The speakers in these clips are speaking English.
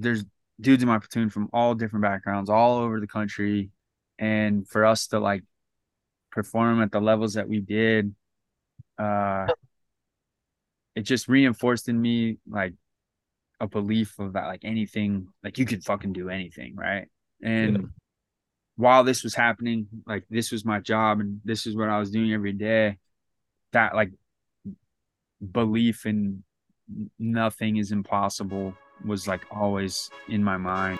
there's dudes in my platoon from all different backgrounds, all over the country, and for us to like perform at the levels that we did, uh, it just reinforced in me like a belief of that like anything like you could fucking do anything right? And yeah. while this was happening like this was my job and this is what i was doing every day that like belief in nothing is impossible was like always in my mind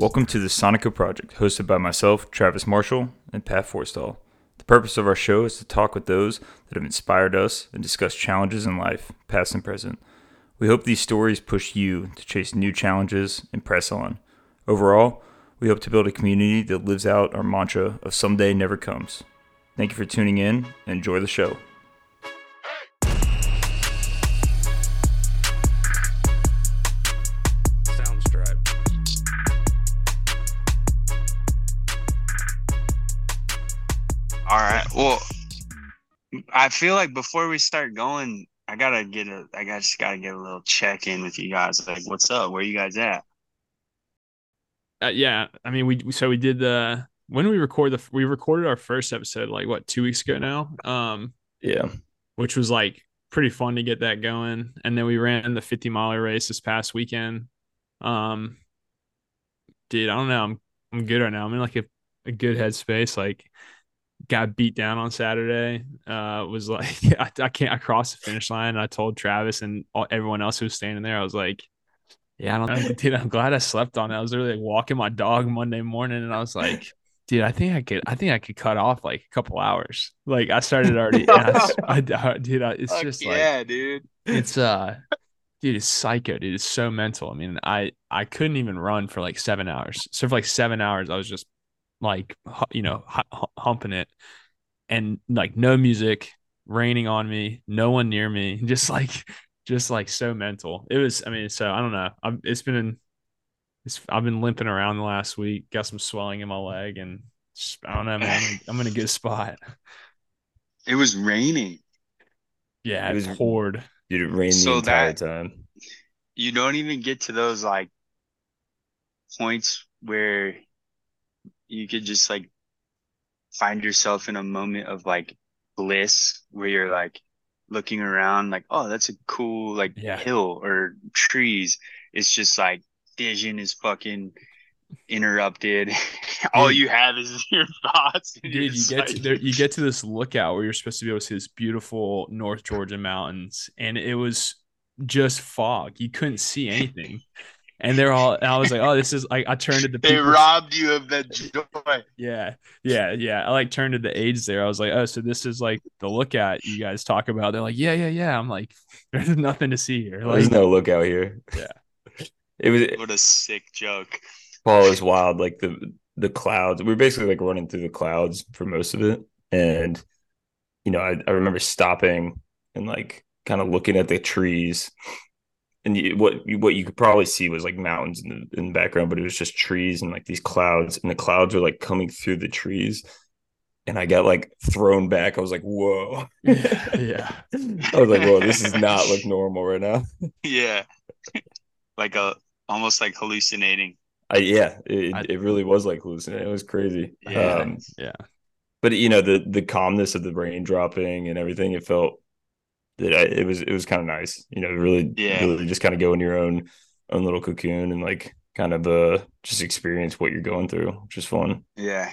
Welcome to the Soneco Project, hosted by myself, Travis Marshall, and Pat Forstall. The purpose of our show is to talk with those that have inspired us and discuss challenges in life, past and present. We hope these stories push you to chase new challenges and press on. Overall, we hope to build a community that lives out our mantra of someday never comes. Thank you for tuning in and enjoy the show. All right. Well, I feel like before we start going, I gotta get a, I just gotta get a little check in with you guys. Like, what's up? Where you guys at? Uh, yeah, I mean, we so we did the when we record the we recorded our first episode like what two weeks ago now. Um, yeah, which was like pretty fun to get that going, and then we ran the fifty mile race this past weekend. Um, dude, I don't know, I'm I'm good right now. I'm in like a, a good headspace. Like got beat down on Saturday. Uh, was like, I, I, can't. I crossed the finish line. I told Travis and all, everyone else who was standing there, I was like, yeah, I don't think, dude. I'm glad I slept on it. I was literally like walking my dog Monday morning, and I was like, dude, I think I could. I think I could cut off like a couple hours. Like I started already. I, I, dude, I, it's Fuck just like, yeah, dude. It's uh. Dude, it's psycho, dude. It's so mental. I mean, I I couldn't even run for like seven hours. So for like seven hours, I was just like you know humping it. And like no music raining on me no one near me just like just like so mental. It was i mean so i don't know. I've, it's been it's i've been limping around the last week got some swelling in my leg and just, i don't know man. I'm in a good spot. It was raining. Yeah it was poured. Did it rain so the entire that, time. you don't even get to those like points where you could just like find yourself in a moment of like bliss where you're like looking around like oh that's a cool like yeah. hill or trees. It's just like vision is fucking interrupted. All you have is your thoughts dude you get like... to there, you get to this lookout where you're supposed to be able to see this beautiful north georgia mountains and it was just fog. You couldn't see anything and they're all and I was like, oh, this is like I turned to the they robbed you of that joy. Yeah, yeah, yeah. I like turned to the aides there. I was like, oh, so this is like the lookout you guys talk about. They're like, yeah, yeah, yeah. I'm like, there's nothing to see here. Like, there's no lookout here. Yeah, it was what a sick joke. Paul is wild. Like the the clouds. We are basically like running through the clouds for most of it, and you know, I, I remember stopping and like kind of looking at the trees and you, what what you could probably see was like mountains in the, in the background, but it was just trees and like these clouds, and the clouds were like coming through the trees, and I got like thrown back. I was like, "Whoa!" Yeah, yeah. I was like, "Whoa, this is not look normal right now." Yeah, like a almost like hallucinating. I, yeah, it, I, it really was like hallucinating. It was crazy. Yeah, um, yeah. But you know the the calmness of the rain dropping and everything, it felt it, it was it was kind of nice. You know, really, yeah. really just kind of go in your own own little cocoon and like kind of uh just experience what you're going through, which is fun. Yeah.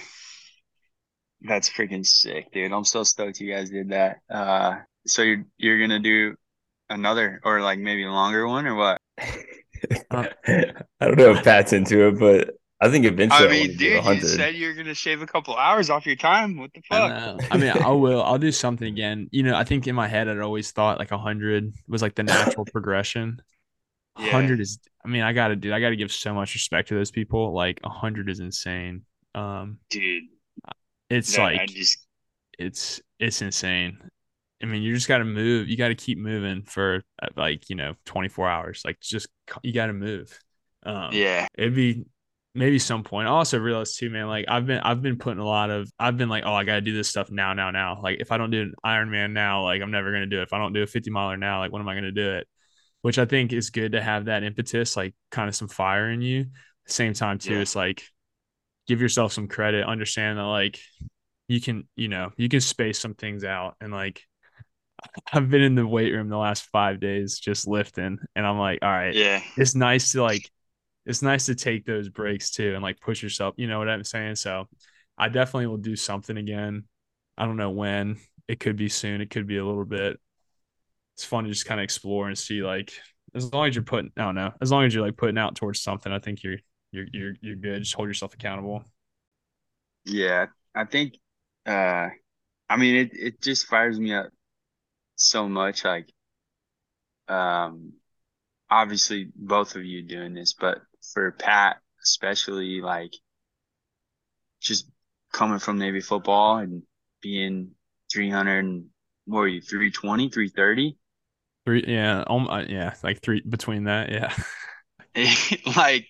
That's freaking sick, dude. I'm so stoked you guys did that. Uh so you're you're gonna do another or like maybe a longer one or what? I don't know if Pat's into it, but I think eventually. I mean, I dude, you said you're gonna shave a couple hours off your time. What the fuck? I, I mean, I will. I'll do something again. You know, I think in my head, I'd always thought like hundred was like the natural progression. Yeah. Hundred is. I mean, I gotta do. I gotta give so much respect to those people. Like hundred is insane. Um, dude, it's like just... it's it's insane. I mean, you just got to move. You got to keep moving for uh, like you know 24 hours. Like just you got to move Um, Yeah. it'd be maybe some point. I also realized too, man, like I've been I've been putting a lot of I've been like, oh, I gotta do this stuff now, now, now. Like if I don't do an Ironman now, like I'm never gonna do it. If I don't do a 50 miler now, like when am I gonna do it? Which I think is good to have that impetus, like kind of some fire in you. At the same time, too, Yeah. it's like give yourself some credit, understand that like you can, you know, you can space some things out and like I've been in the weight room the last five days just lifting, and I'm like, all right, Yeah. it's nice to like it's nice to take those breaks too and like push yourself you know what i'm saying? So i definitely will do something again. I don't know when. It could be soon. It could be a little bit. It's fun to just kind of explore and see like as long as you're putting i don't know as long as you're like putting out towards something i think you're you're you're, you're good. Just hold yourself accountable. Yeah. I think uh I mean it it just fires me up so much like um obviously both of you doing this, but for Pat especially like just coming from Navy football and being 300 and what were you 320 330 three yeah um, yeah like three between that yeah. Like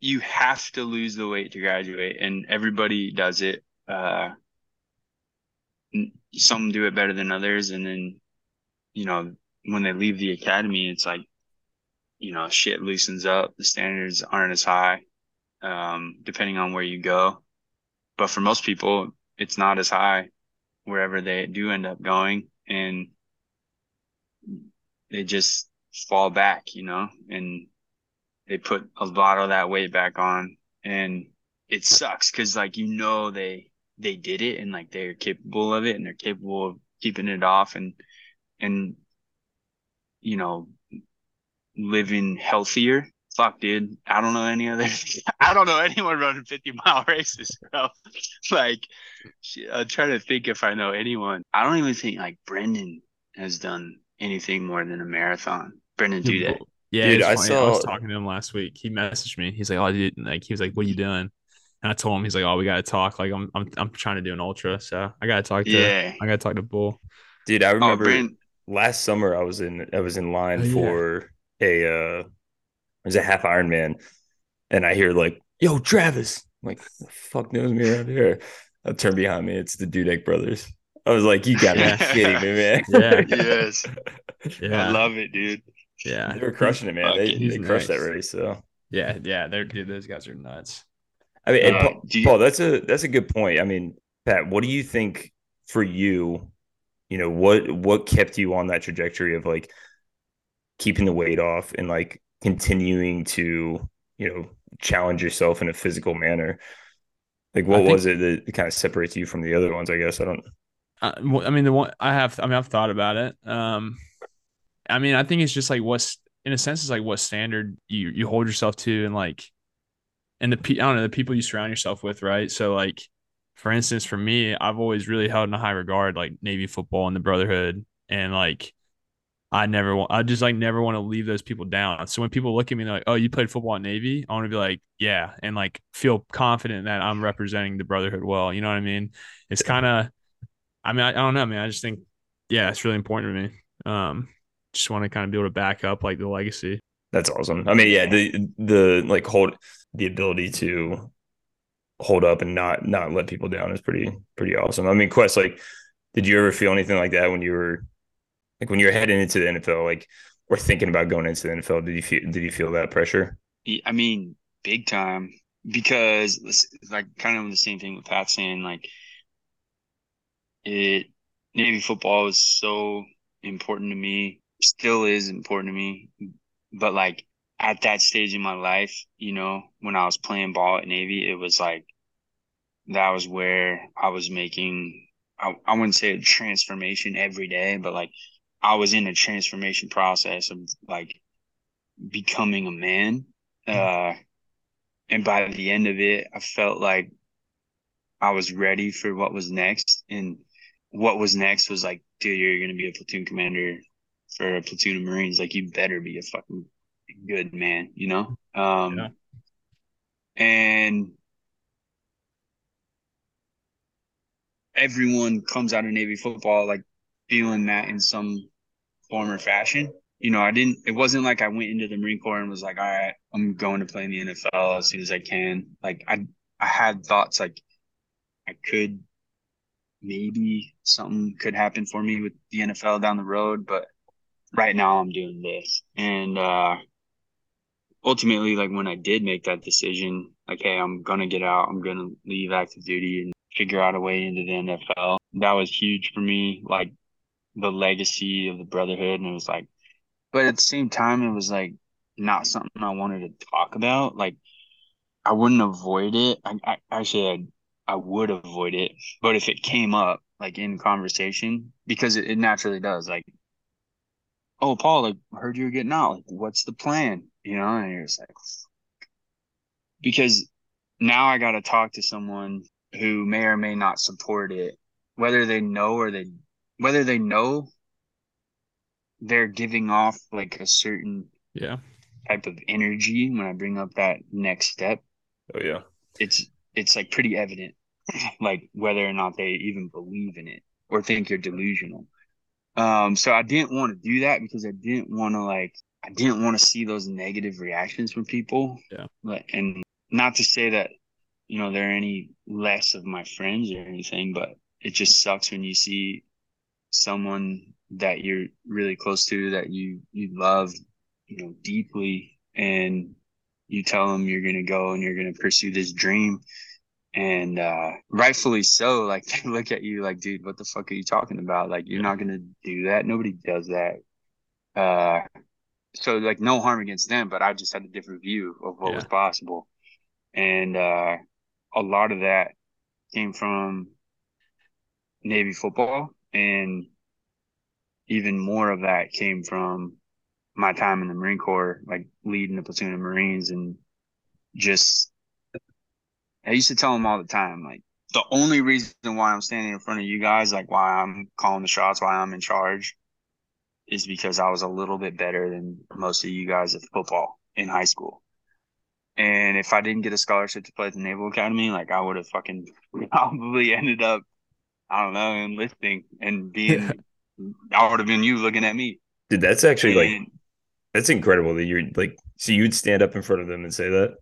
you have to lose the weight to graduate and everybody does it uh some do it better than others and then you know when they leave the academy it's like you know shit loosens up the standards aren't as high um depending on where you go. But for most people it's not as high wherever they do end up going and they just fall back you know and they put a lot of that weight back on. And it sucks because like you know they they did it and like they're capable of it and they're capable of keeping it off and and you know living healthier fuck dude i don't know any other i don't know anyone running 50 mile races bro like i'm trying to think if i know anyone i don't even think like brendan has done anything more than a marathon brendan do that Yeah, Dude, I funny. I was talking to him last week. He messaged me. He's like, "Oh, dude," like he was like, "What are you doing?" And I told him, he's like, "Oh, we got to talk. Like, I'm, I'm, I'm trying to do an ultra, so I got to talk to, yeah I got to talk to Bull." Dude, I oh remember brendan last summer I was in I was in line Oh, yeah. for a uh it was a half Ironman and I hear like, yo, Travis. I'm like, the fuck knows me around here. I turn behind me, it's the Dudek brothers. I was like, you gotta Yeah. be kidding me, man. Yeah. yes Yeah, I love it, dude. yeah, they were crushing it, man. They, Fucking they crushed that race. So yeah, yeah. They're dude. Those guys are nuts. I mean, and Uh, Paul, you- Paul, that's a that's a good point. I mean, Pat, what do you think for you? You know, what what kept you on that trajectory of like keeping the weight off and like continuing to you know challenge yourself in a physical manner? Like, what think- was it that kind of separates you from the other ones? I guess I don't. Uh, well, I mean, the one I have, I mean, I've thought about it. Um, I mean, I think it's just like what's, in a sense, it's like what standard you you hold yourself to, and like, and the I don't know the people you surround yourself with, right? So, like, for instance, for me, I've always really held in a high regard like Navy football and the Brotherhood, and like, I never want, I just like never want to leave those people down. So when people look at me, they're like, "Oh, you played football at Navy," I want to be like, "Yeah," and like feel confident that I'm representing the Brotherhood well. You know what I mean? It's kind of I mean, I, I don't know, man. I just think, yeah, it's really important to me. Um, just want to kind of be able to back up like the legacy. That's awesome. I mean, yeah, the the like hold the ability to hold up and not not let people down is pretty pretty awesome. I mean, Quest, like, did you ever feel anything like that when you were like when you're heading into the NFL, like, or thinking about going into the NFL? Did you feel did you feel that pressure? I mean, big time because like kind of the same thing with Pat saying like it Navy football is so important to me, still is important to me, but like at that stage in my life, you know, when I was playing ball at Navy, it was like that was where I was making I, I wouldn't say a transformation every day, but like I was in a transformation process of like becoming a man. Uh, and by the end of it, I felt like I was ready for what was next. And what was next was like, dude, you're going to be a platoon commander for a platoon of Marines. Like, you better be a fucking good man, you know? Um, Yeah. and everyone comes out of Navy football like feeling that in some form or fashion. you know, I didn't, it wasn't like I went into the Marine Corps and was like, all right, I'm going to play in the NFL as soon as I can. Like I, I had thoughts like I could maybe something could happen for me with the NFL down the road, but right now I'm doing this. And, uh, ultimately, like when I did make that decision, like, hey, I'm to get out, I'm to leave active duty and figure out a way into the NFL. That was huge for me. Like the legacy of the brotherhood. And it was like, but at the same time, it was like not something I wanted to talk about. Like I wouldn't avoid it. I, I actually I, I would avoid it, but if it came up like in conversation, because it, it naturally does, like, oh Paul, like heard you were getting out. Like, what's the plan? You know, and you're just like, because now I got to talk to someone who may or may not support it, whether they know or they whether they know they're giving off like a certain yeah type of energy when I bring up that next step. Oh yeah. It's it's like pretty evident like whether or not they even believe in it or think you're delusional. Um so I didn't want to do that because I didn't want to like I didn't want to see those negative reactions from people. Yeah. Like and not to say that you know they're any less of my friends or anything, but it just sucks when you see someone that you're really close to that you you love you know deeply and you tell them you're going to go and you're going to pursue this dream. And uh rightfully so like they look at you like dude what the fuck are you talking about? Like you're not going to do that. Nobody does that. Uh so like no harm against them but i just had a different view of what Yeah. was possible. And uh a lot of that came from navy football and even more of that came from my time in the Marine Corps, like leading a platoon of Marines and just I used to tell them all the time, like the only reason why I'm standing in front of you guys, like why I'm calling the shots, why I'm in charge, is because I was a little bit better than most of you guys at football in high school. And if I didn't get a scholarship to play at the Naval Academy, like I would have fucking probably ended up, I don't know, enlisting and being I would have been you looking at me. Dude, that's actually like that's incredible that you're like so you'd stand up in front of them and say that.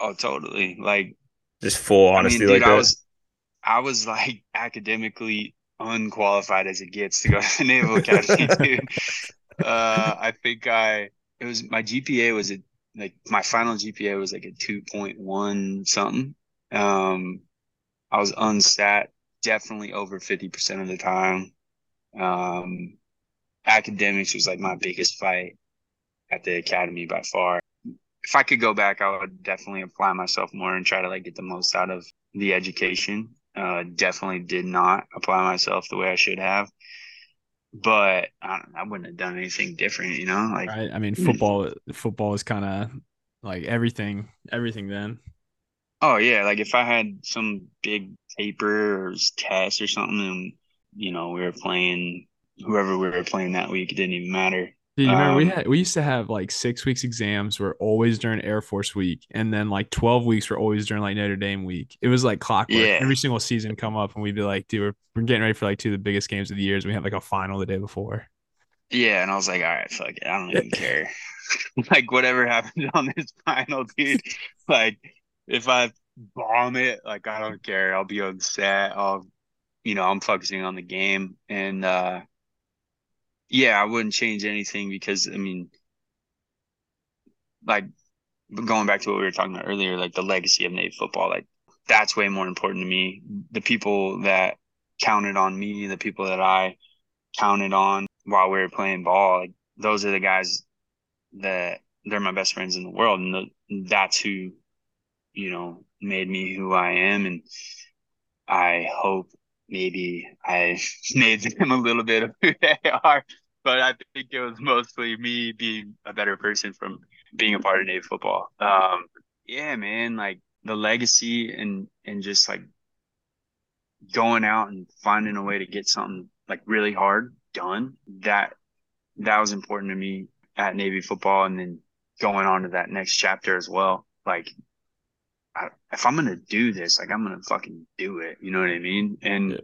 oh, totally. Like, Just full honesty I mean, dude, like I that. was, I was like academically unqualified as it gets to go to the Naval Academy, dude. Uh, I think I, it was my GPA was a, like my final GPA was like a 2.1 something. Um, I was unsat definitely over 50% of the time. Um, academics was like my biggest fight at the academy by far. If I could go back, I would definitely apply myself more and try to like get the most out of the education. Uh, definitely did not apply myself the way I should have, but I, I wouldn't have done anything different, you know. Like, right i mean football football is kind of like everything everything then oh yeah, like if I had some big paper or test or something, and you know we were playing whoever we were playing that week, it didn't even matter. Dude, you remember we Um, had we used to have like six weeks exams were always during Air Force week, and then like twelve weeks were always during like Notre Dame week. It was like clockwork. Yeah. Every single season come up, and we'd be like, dude, we're, we're getting ready for like two of the biggest games of the years. And we have like a final the day before. Yeah, and I was like, all right, fuck it, I don't even care. like whatever happens on this final, dude. Like if I bomb it, like I don't care. I'll be unsat. I'll, you know, I'm focusing on the game, and uh, yeah, I wouldn't change anything because I mean, like going back to what we were talking about earlier, like the legacy of Navy football, like that's way more important to me. The people that counted on me, the people that I counted on while we were playing ball, like those are the guys that they're my best friends in the world, and the, that's who, you know, made me who I am, and I hope maybe I made them a little bit of who they are. But I think it was mostly me being a better person from being a part of Navy football. Um, yeah, man, like the legacy and and just like going out and finding a way to get something like really hard done. That that was important to me at Navy football, and then going on to that next chapter as well. Like, I, if I'm gonna do this, like I'm gonna fucking do it. You know what I mean? And Yeah.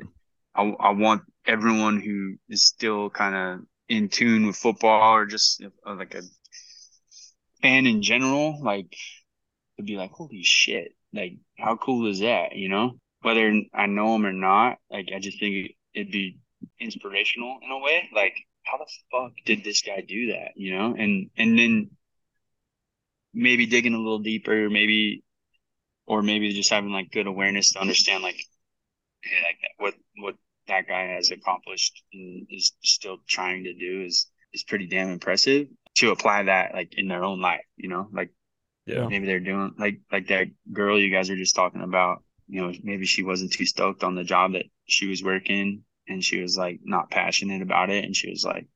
I I want everyone who is still kind of in tune with football or just like a fan in general, like to be like, holy shit, like how cool is that? You know, whether I know him or not, like I just think it'd be inspirational in a way. Like, how the fuck did this guy do that? You know, and and then maybe digging a little deeper, maybe, or maybe just having like good awareness to understand like, hey, like what what that guy has accomplished and is still trying to do is is pretty damn impressive to apply that like in their own life, you know, like yeah. maybe they're doing like like that girl you guys are just talking about, you know, maybe she wasn't too stoked on the job that she was working and she was like not passionate about it and she was like,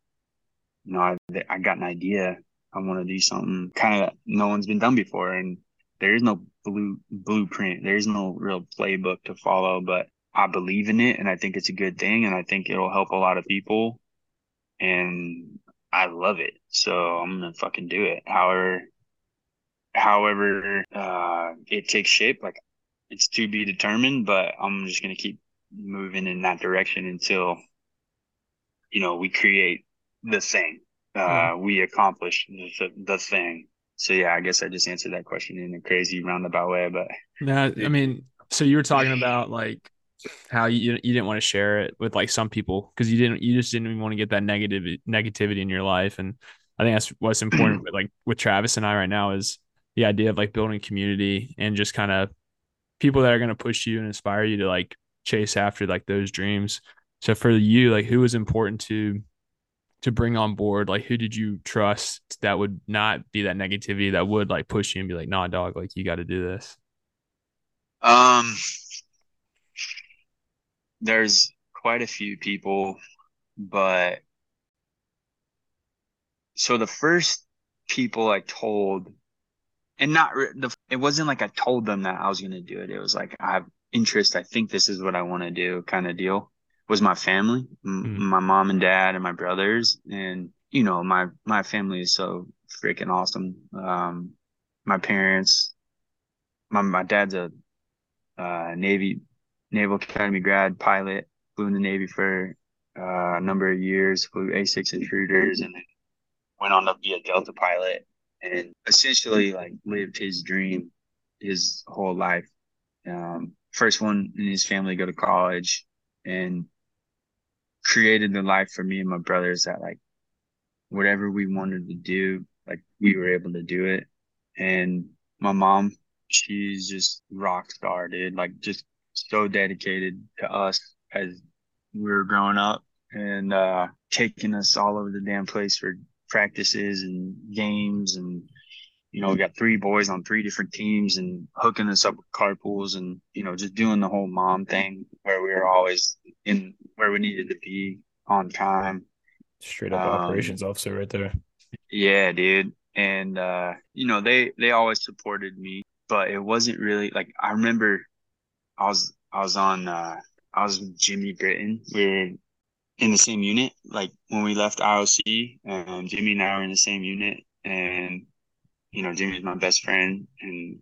you know, I I got an idea. I want to do something kind of no one's been done before and there is no blue blueprint. There's no real playbook to follow, but I believe in it and I think it's a good thing and I think it'll help a lot of people. And I love it. So I'm gonna fucking do it. However, however, uh, it takes shape. Like it's to be determined, but I'm just gonna keep moving in that direction until, you know, we create the thing. Uh, mm-hmm. we accomplish the, the thing. So yeah, I guess I just answered that question in a crazy roundabout way, but. No, I mean, so you were talking about like how you you didn't want to share it with like some people because you didn't you just didn't even want to get that negative negativity in your life and I think that's what's important with like with Travis and I right now is the idea of like building community and just kind of people that are going to push you and inspire you to like chase after like those dreams. So for you, like who was important to to bring on board? Like who did you trust that would not be that negativity that would like push you and be like, nah, dog, like you got to do this? Um, there's quite a few people, but so the first people I told, and not the, it wasn't like I told them that I was going to do it. It was like, I have interest. I think this is what I want to do kind of deal was my family, mm-hmm. my mom and dad and my brothers. And, you know, my, my family is so freaking awesome. Um, my parents, my, my dad's a, uh, Navy Naval Academy grad pilot, flew in the Navy for uh, a number of years, flew A6 intruders, and then went on to be a Delta pilot, and essentially like lived his dream his whole life. Um, first one in his family to go to college, and created the life for me and my brothers that like whatever we wanted to do, like we were able to do it. And my mom, she's just rock star, dude. Like just so dedicated to us as we were growing up and uh, taking us all over the damn place for practices and games and you know we got three boys on three different teams and hooking us up with carpools and you know just doing the whole mom thing where we were always in where we needed to be on time straight up um, operations officer right there yeah dude and uh you know they they always supported me but it wasn't really like i remember I was I was on uh I was with Jimmy Britton. We are in the same unit. Like when we left IOC, um, Jimmy and I were in the same unit, and you know Jimmy's my best friend, and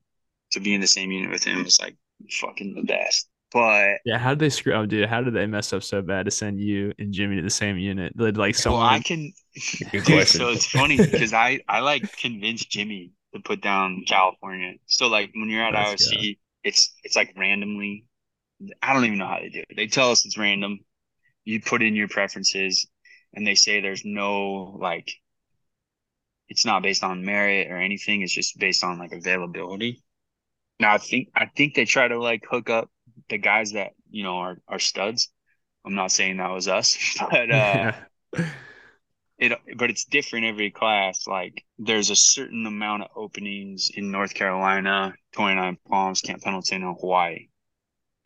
to be in the same unit with him was like fucking the best. But yeah, how did they screw up, dude? How did they mess up so bad to send you and Jimmy to the same unit? Like someone. Well, I can. dude, so it's funny because I I like convinced Jimmy to put down California. So like when you're at That's IOC, it's it's like randomly. I don't even know how they do it. They tell us it's random. You put in your preferences, and they say there's no like. It's not based on merit or anything. It's just based on like availability. Now I think I think they try to like hook up the guys that you know are are studs. I'm not saying that was us, but uh, it but it's different every class. Like there's a certain amount of openings in north carolina 29 palms camp pendleton and hawaii.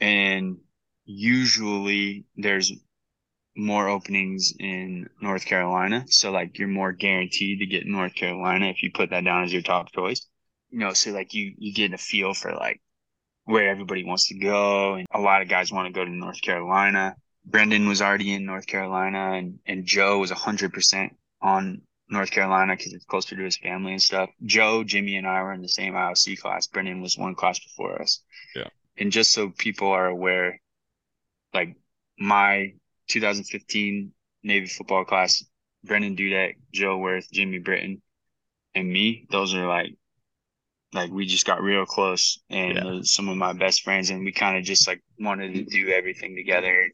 And usually there's more openings in north carolina. So like you're more guaranteed to get north carolina if you put that down as your top choice. You know so like you you get a feel for like where everybody wants to go and a lot of guys want to go to north carolina Brendan was already in North Carolina and, and Joe was 100% on North Carolina because it's closer to his family and stuff. Joe, Jimmy, and I were in the same IOC class. Brendan was one class before us. Yeah. And just so people are aware, like my 2015 Navy football class Brendan Dudek, Joe Worth, Jimmy Britton, and me. Those are like like we just got real close and Yeah. some of my best friends and we kind of just like wanted to do everything together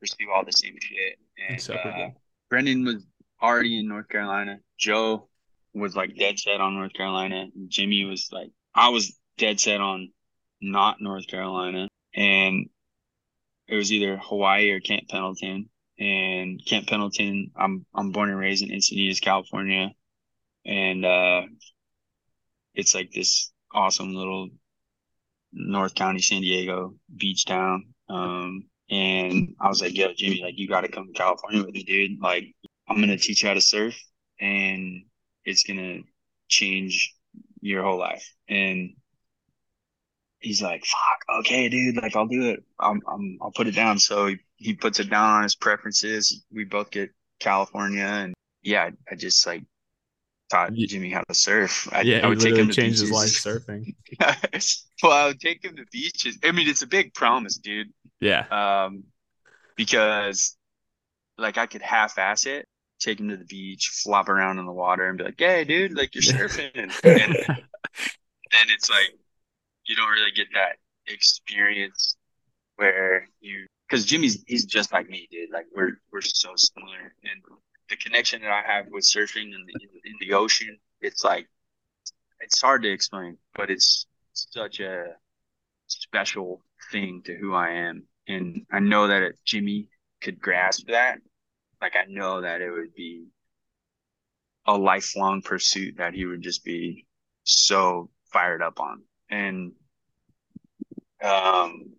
pursue all the same shit. And uh, brendan was already in north carolina. Joe was like dead set on north carolina. Jimmy was like i was dead set on not north carolina. And it was either hawaii or camp pendleton. And camp pendleton i'm i'm born and raised in encinitas california. And uh it's like this awesome little North County, San Diego beach town. Um, and I was like, yo, Jimmy, like, you got to come to California with me, dude. Like, I'm going to teach you how to surf and it's going to change your whole life. And he's like, fuck, okay, dude, like, I'll do it. I'm, I'm, I'll put it down. So he, he puts it down on his preferences. We both get California. And yeah, I just like taught Jimmy how to surf. I, yeah, I would take him to changed his life beaches. surfing. well, I would take him to beaches. I mean, it's a big promise, dude. Yeah. Um, because like I could half-ass it, take him to the beach, flop around in the water, and be like, "Hey, dude, like you're surfing," and, and then it's like you don't really get that experience where you because Jimmy's he's just like me, dude. Like we're we're so similar, and the connection that I have with surfing in the in, in the ocean, it's like it's hard to explain, but it's such a special thing to who I am, and I know that if Jimmy could grasp that, like I know that it would be a lifelong pursuit that he would just be so fired up on, and um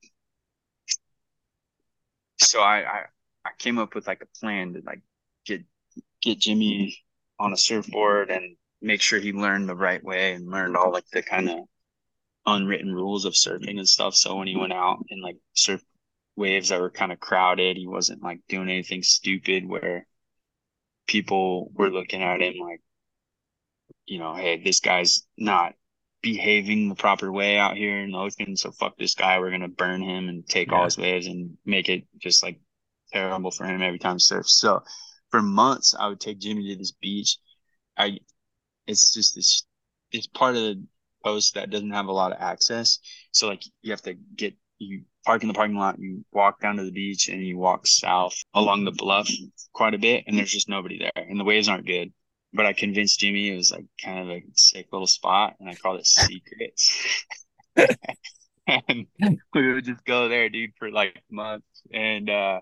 so I, I I came up with like a plan to like get get Jimmy on a surfboard and make sure he learned the right way and learned all like the kind of unwritten rules of surfing and stuff. So when he went out and like surf waves that were kind of crowded, he wasn't like doing anything stupid where people were looking at him like, you know, hey, this guy's not behaving the proper way out here in the ocean. So fuck this guy. We're gonna burn him and take all his waves and make it just like terrible for him every time he surfs. So for months, I would take Jimmy to this beach. I, it's just this, it's part of the post that doesn't have a lot of access. So like you have to get you park in the parking lot, you walk down to the beach, and you walk south along the bluff quite a bit, and there's just nobody there, and the waves aren't good. But I convinced Jimmy it was like kind of a sick little spot, and I called it Secrets. and we would just go there, dude, for like months. And uh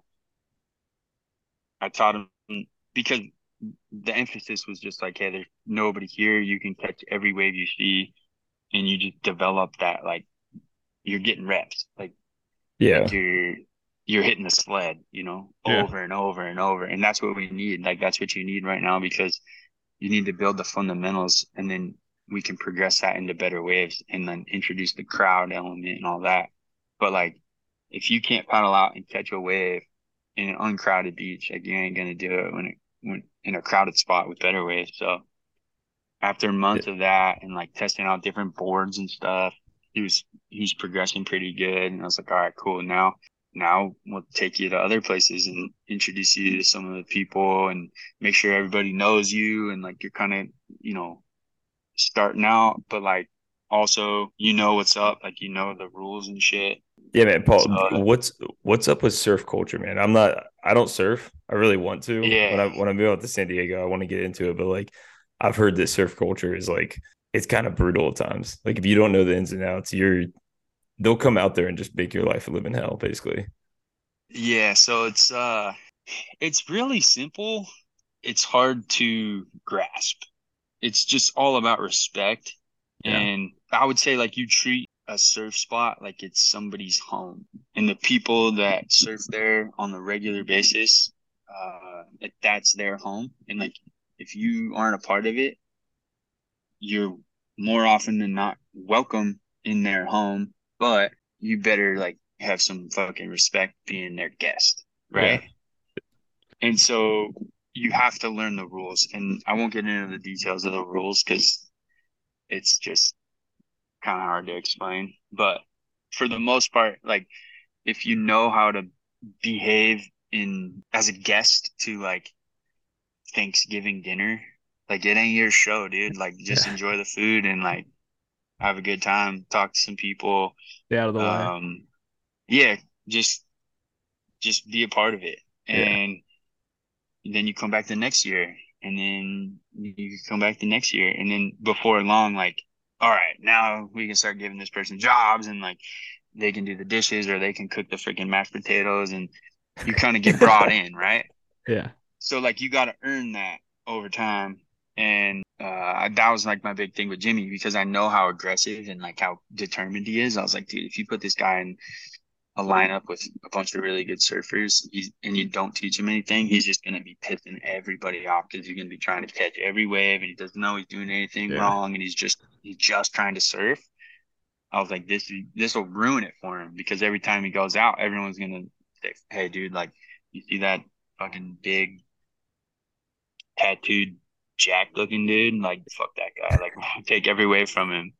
I taught him because the emphasis was just like, hey, there's nobody here. You can catch every wave you see, and you just develop that like you're getting reps, like Yeah. like you're you're hitting the sled, you know, Yeah. over and over and over. And that's what we need. Like that's what you need right now because you need to build the fundamentals and then we can progress that into better waves and then introduce the crowd element and all that. But like if you can't paddle out and catch a wave in an uncrowded beach, like you ain't gonna do it when it when in a crowded spot with better waves. So after months of that and like testing out different boards and stuff, he was he was progressing pretty good. And I was like, all right, cool. Now now we'll take you to other places and introduce you to some of the people and make sure everybody knows you and like you're kind of you know starting out, but like also you know what's up, like you know the rules and shit. Yeah, man, Paul, So- what's what's up with surf culture, man? I'm not I don't surf. I really want to. Yeah. When I when I move out to San Diego, I want to get into it, but like I've heard that surf culture is like it's kind of brutal at times. Like if you don't know the ins and outs, you're they'll come out there and just make your life a living hell, basically. Yeah, so it's uh it's really simple. It's hard to grasp. It's just all about respect. Yeah. And I would say like you treat a surf spot like it's somebody's home. And the people that surf there on a regular basis, uh like that's their home. And like if you aren't a part of it, you're more often than not welcome in their home, but you better like have some fucking respect being their guest, right? And so you have to learn the rules, and I won't get into the details of the rules because it's just kind of hard to explain. But for the most part, like if you know how to behave in as a guest to like Thanksgiving dinner. Like it ain't your show, dude. Like just Yeah. enjoy the food and like have a good time, talk to some people. Stay out of the way. Um yeah, just just be a part of it. Yeah. And then you come back the next year and then you come back the next year and then before long like all right, now we can start giving this person jobs and like they can do the dishes or they can cook the freaking mashed potatoes and you kind of get brought in, right? Yeah. So like you got to earn that over time. And uh, that was like my big thing with Jimmy because I know how aggressive and like how determined he is. I was like, dude, if you put this guy in a lineup with a bunch of really good surfers he's, and you don't teach him anything, he's just going to be pissing everybody off because he's going to be trying to catch every wave and he doesn't know he's doing anything Yeah. wrong and he's just he's just trying to surf. I was like, this this will ruin it for him because every time he goes out, everyone's gonna say, "Hey, dude, like you see that fucking big tattooed jack looking dude? Like fuck that guy. Like take every way from him."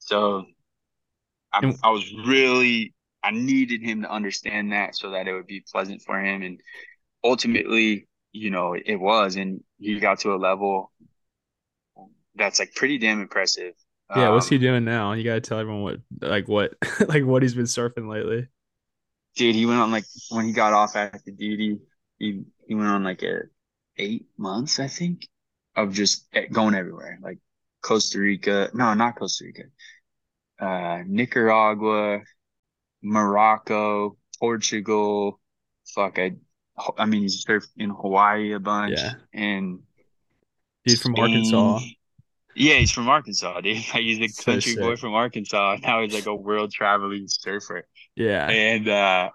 So I, I was really I needed him to understand that so that it would be pleasant for him, and ultimately, you know, it was, and he got to a level that's like pretty damn impressive. Yeah. what's he Um, doing now? You gotta tell everyone what like what like what he's been surfing lately. dude, he went on like when he got off active duty, he he went on like a eight months, I think, of just eh, going everywhere, like Costa Rica. No, not Costa Rica. Uh, Nicaragua, Morocco, Portugal. Fuck, I, I mean, he's surfed in Hawaii a bunch, Yeah. and He's from Spain. Arkansas. Yeah, he's from Arkansas, dude. He's a So country boy from Arkansas. Now he's like a world traveling surfer. Yeah. And uh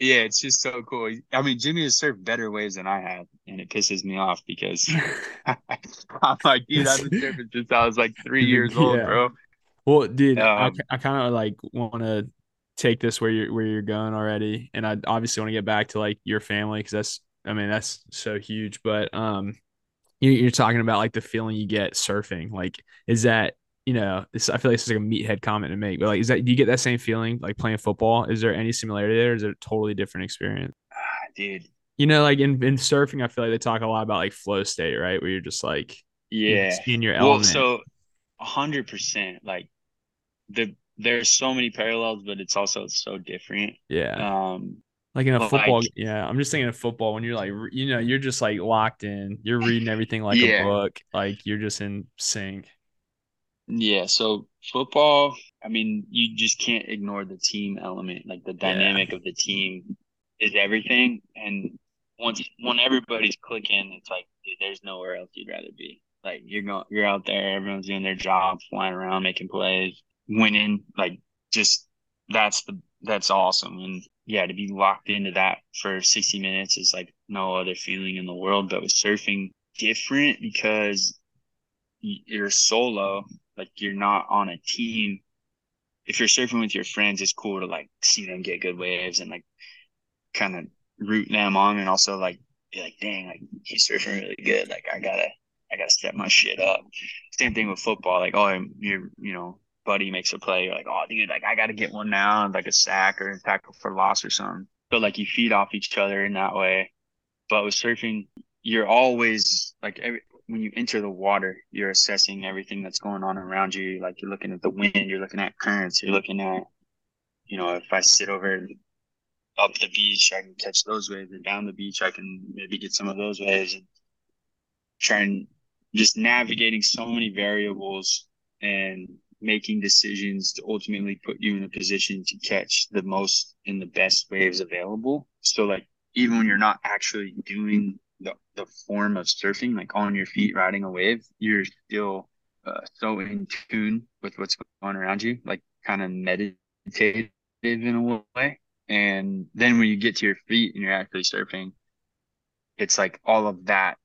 yeah, it's just so cool. I mean, Jimmy has surfed better waves than I have, and it pisses me off because I'm like, dude, I've been surfing since I was like three years old, Yeah. bro. Well, dude, I, Um, I kind of like want to take this where you're where you're going already, and I obviously want to get back to like your family because that's I mean that's so huge. But um, you're talking about like the feeling you get surfing. Like, is that you know? This I feel like this is like a meathead comment to make, but like, is that do you get that same feeling like playing football? Is there any similarity there? Or is it a totally different experience? Ah, dude. You know, like in, in surfing, I feel like they talk a lot about like flow state, right? Where you're just like Yeah. just in your Well, element. so a hundred percent. Like the there's so many parallels, but it's also so different. yeah. Um Like in a Like- football, yeah. I'm just thinking of football when you're like, you know, you're just like locked in. You're reading everything like Yeah. a book. Like you're just in sync. Yeah, so football, I mean, you just can't ignore the team element. Like the Yeah. dynamic of the team is everything. And once when everybody's clicking, it's like, dude, there's nowhere else you'd rather be. Like you're going, you're out there, everyone's doing their job, flying around, making plays, winning. Like just that's the that's awesome. And yeah, to be locked into that for 60 minutes is like no other feeling in the world. But with surfing, different because you're solo like you're not on a team. If you're surfing with your friends, it's cool to like see them get good waves and like kind of root them on and also like be like, dang, like he's surfing really good. Like I gotta I gotta step my shit up. Same thing with football. Like, oh you're you know, buddy makes a play, you're like, oh dude, like I gotta get one now, like a sack or a tackle for loss or something. So like you feed off each other in that way. But with surfing, you're always like every when you enter the water, you're assessing everything that's going on around you. Like you're looking at the wind, you're looking at currents, you're looking at, you know, if I sit over up the beach, I can catch those waves, and down the beach, I can maybe get some of those waves, and try and just navigating so many variables and making decisions to ultimately put you in a position to catch the most and the best waves available. So like even when you're not actually doing the, the form of surfing, like on your feet riding a wave, you're still uh, so in tune with what's going on around you, like kind of meditative in a way. And then when you get to your feet and you're actually surfing, it's like all of that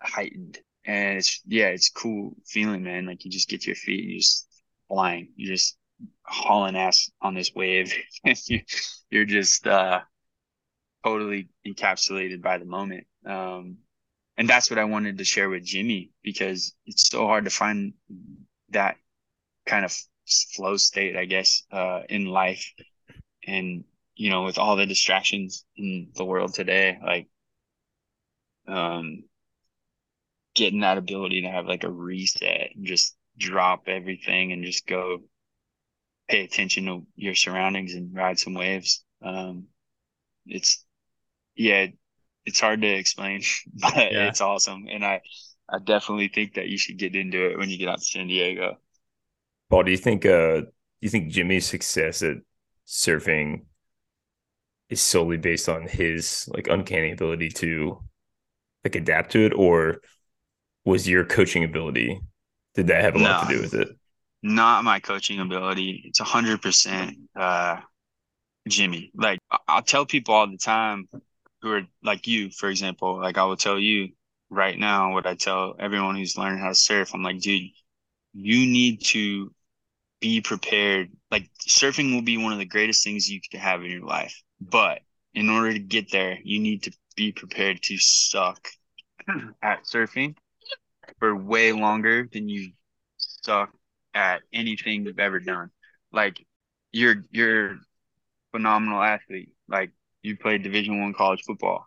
heightened. And it's, yeah, it's cool feeling, man. Like you just get to your feet and you just flying. You're just hauling ass on this wave. you're just, uh, totally encapsulated by the moment. Um, and that's what I wanted to share with Jimmy because it's so hard to find that kind of flow state, I guess, uh, in life. And, you know, with all the distractions in the world today, like, um, getting that ability to have like a reset and just drop everything and just go pay attention to your surroundings and ride some waves. Um, it's yeah, it's hard to explain, but yeah. it's awesome, and I I definitely think that you should get into it when you get out to San Diego. Paul, do you think uh do you think Jimmy's success at surfing is solely based on his like uncanny ability to like adapt to it, or was your coaching ability did that have a lot to do with it? Not my coaching ability. It's a hundred percent uh Jimmy. Like I'll tell people all the time who are like you, for example, like I will tell you right now what I tell everyone who's learning how to surf. I'm like, dude, you need to be prepared. Like surfing will be one of the greatest things you could have in your life. But in order to get there, you need to be prepared to suck at surfing for way longer than you suck at anything you've ever done. Like you're you're phenomenal athlete. Like you played division one college football.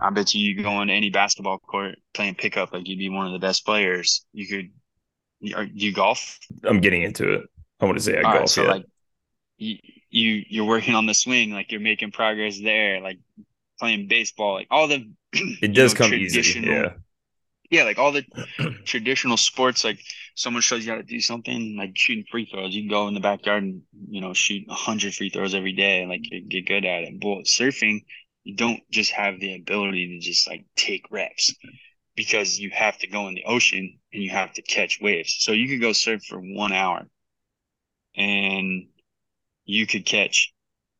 I bet you you go on any basketball court playing pickup, like you'd be one of the best players. You could. You, you golf? I'm getting into it. I want to say I All golf. Right, so yeah. like, you, you you're working on the swing, like you're making progress there, like playing baseball, like all the. It does know, come easy. Yeah. Yeah, like all the traditional sports, like someone shows you how to do something, like shooting free throws. You can go in the backyard and you know shoot hundred free throws every day, and like get good at it. But surfing, you don't just have the ability to just like take reps because you have to go in the ocean and you have to catch waves. So you could go surf for one hour and you could catch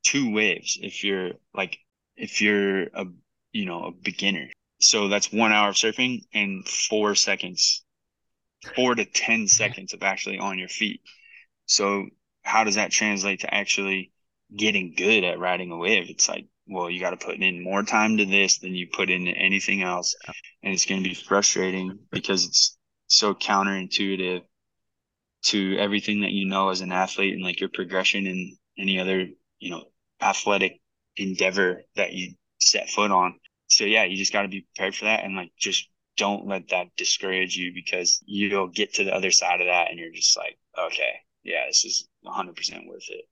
two waves if you're like if you're a you know a beginner. So that's one hour of surfing and four seconds, four to ten seconds of actually on your feet. So how does that translate to actually getting good at riding a wave? It's like well, you got to put in more time to this than you put into anything else. And it's going to be frustrating because it's so counterintuitive to everything that you know as an athlete and like your progression in any other, you know, athletic endeavor that you set foot on. So yeah, you just got to be prepared for that and like just don't let that discourage you because you'll get to the other side of that and you're just like, okay, yeah, this is 100% worth it.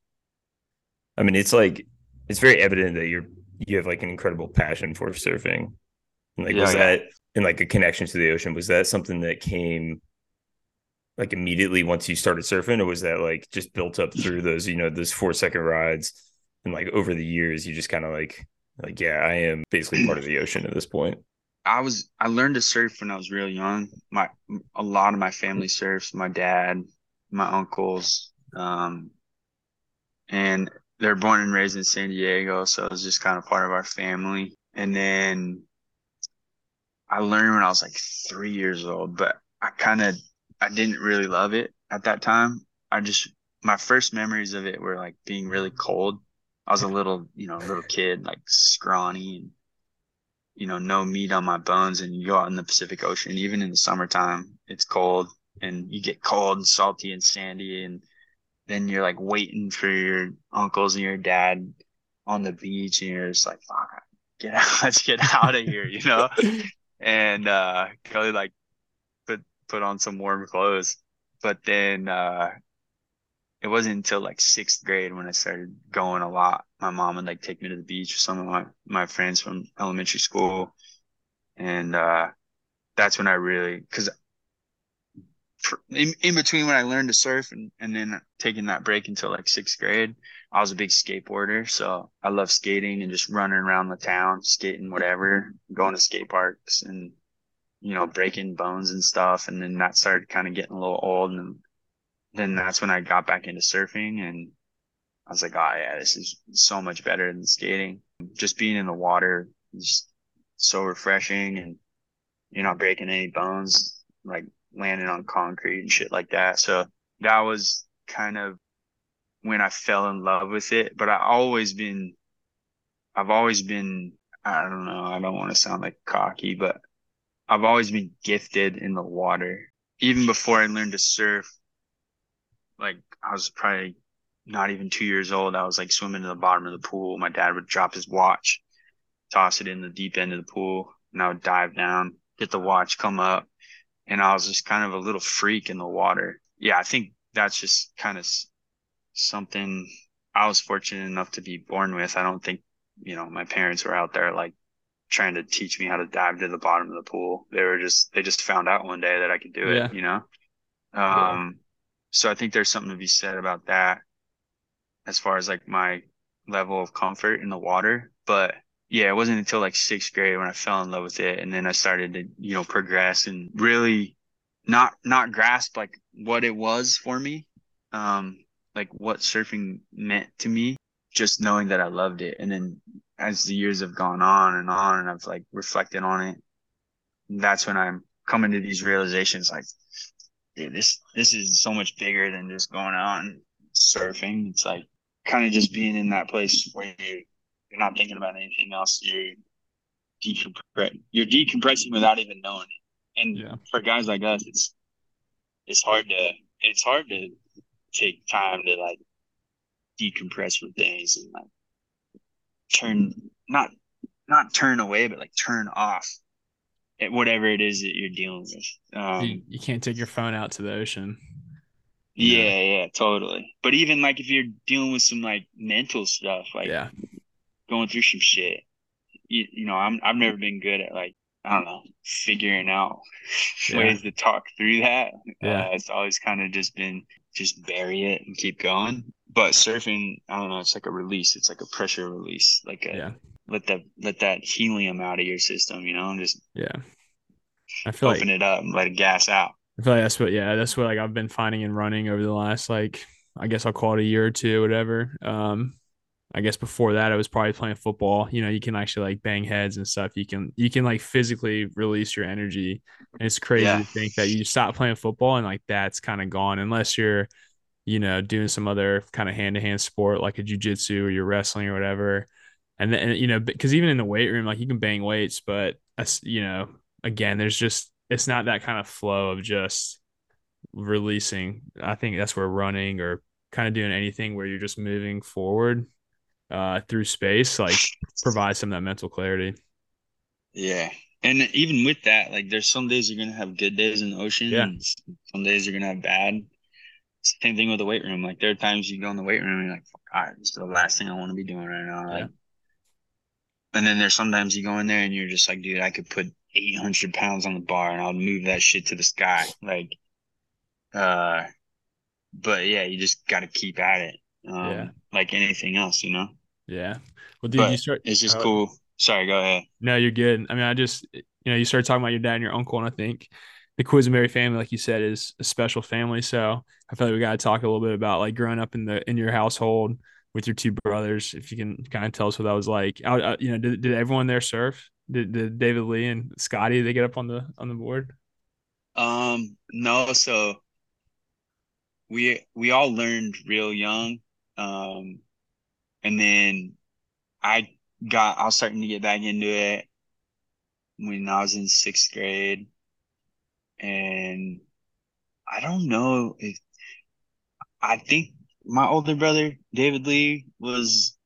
I mean, it's like it's very evident that you're you have like an incredible passion for surfing. Like yeah, was yeah. that and like a connection to the ocean? Was that something that came like immediately once you started surfing, or was that like just built up through those, you know, those four second rides and like over the years you just kind of like like, yeah, I am basically part of the ocean at this point. I was I learned to surf when I was real young. My a lot of my family surfs, my dad, my uncles, um, and they're born and raised in San Diego, so it was just kind of part of our family. And then I learned when I was like three years old, but I kind of I didn't really love it at that time. I just my first memories of it were like being really cold. I was a little, you know, little kid, like scrawny and you know, no meat on my bones. And you go out in the Pacific Ocean, even in the summertime, it's cold and you get cold and salty and sandy and then you're like waiting for your uncles and your dad on the beach and you're just like fuck get out let's get out of here you know and uh Kelly like put put on some warm clothes but then uh it wasn't until like sixth grade when I started going a lot. My mom would like take me to the beach with some of my, my friends from elementary school. And uh, that's when I really, because in, in between when I learned to surf and, and then taking that break until like sixth grade, I was a big skateboarder. So I love skating and just running around the town, skating, whatever, going to skate parks and, you know, breaking bones and stuff. And then that started kind of getting a little old. And then that's when I got back into surfing and I was like, oh yeah, this is so much better than skating. Just being in the water is so refreshing and you're not breaking any bones. Like landing on concrete and shit like that. So that was kind of when I fell in love with it. But I always been, I've always been, I don't know, I don't want to sound like cocky, but I've always been gifted in the water. Even before I learned to surf, like I was probably not even two years old. I was like swimming to the bottom of the pool. My dad would drop his watch, toss it in the deep end of the pool, and I would dive down, get the watch, come up, and I was just kind of a little freak in the water. Yeah, I think that's just kind of something I was fortunate enough to be born with. I don't think, you know, my parents were out there like trying to teach me how to dive to the bottom of the pool. They were just they just found out one day that I could do Yeah. it, you know. Um. So I think there's something to be said about that as far as like my level of comfort in the water. But yeah, it wasn't until like sixth grade when I fell in love with it and then I started to, you know, progress and really not not grasp like what it was for me. Um like what surfing meant to me, just knowing that I loved it. And then as the years have gone on and on and I've like reflected on it, that's when I'm coming to these realizations like, dude, this this is so much bigger than just going out and surfing. It's like kind of just being in that place where you you're not thinking about anything else. You're decompress you're decompressing without even knowing it. And Yeah. for guys like us, it's it's hard to it's hard to take time to like decompress from things and like turn not not turn away but like turn off whatever it is that you're dealing with. Um you, you can't take your phone out to the ocean. yeah, yeah, totally. But even like if you're dealing with some like mental stuff, like yeah. going through some shit, you, you know, I'm I've never been good at like I don't know figuring out Yeah. ways to talk through that. Yeah. Uh, it's always kind of just been just bury it and keep going. But surfing, I don't know, it's like a release. It's like a pressure release. Like a Yeah. Let that let that helium out of your system, you know, and just Yeah. I feel like open it up and let it gas out. I feel like that's what yeah, that's what like I've been finding in running over the last like I guess I'll call it a year or two, whatever. Um I guess before that I was probably playing football. You know, you can actually like bang heads and stuff. You can you can like physically release your energy. And it's crazy Yeah. to think that you stop playing football and like that's kind of gone unless you're, you know, doing some other kind of hand to hand sport like a jujitsu or you're wrestling or whatever. And then you know, because even in the weight room, like you can bang weights, but you know, again, there's just it's not that kind of flow of just releasing. I think that's where running or kind of doing anything where you're just moving forward uh through space like provides some of that mental clarity. Yeah. And even with that, like there's some days you're gonna have good days in the ocean, Yeah. and some days you're gonna have bad. Same thing with the weight room. Like there are times you go in the weight room and you're like, "Fuck, all right, this is the last thing I want to be doing right now. Like, Yeah. And then there's sometimes you go in there and you're just like, dude, I could put 800 pounds on the bar and I'll move that shit to the sky. Like, uh, but yeah, you just got to keep at it. Um, Yeah. like anything else, you know. Yeah. Well, dude, But you start It's just uh, cool. Sorry, go ahead. No, you're good. I mean, I just, you know, you started talking about your dad and your uncle, and I think the Quessenberry family, like you said, is a special family. So I feel like we got to talk a little bit about like growing up in the in your household with your two brothers. If you can kind of tell us what that was like. I, I, you know, did, did everyone there surf? Did, did David Lee and Scotty they get up on the on the board? Um, no, so we we all learned real young. Um, and then I got I was starting to get back into it when I was in sixth grade. And I don't know if I think my older brother, David Lee, was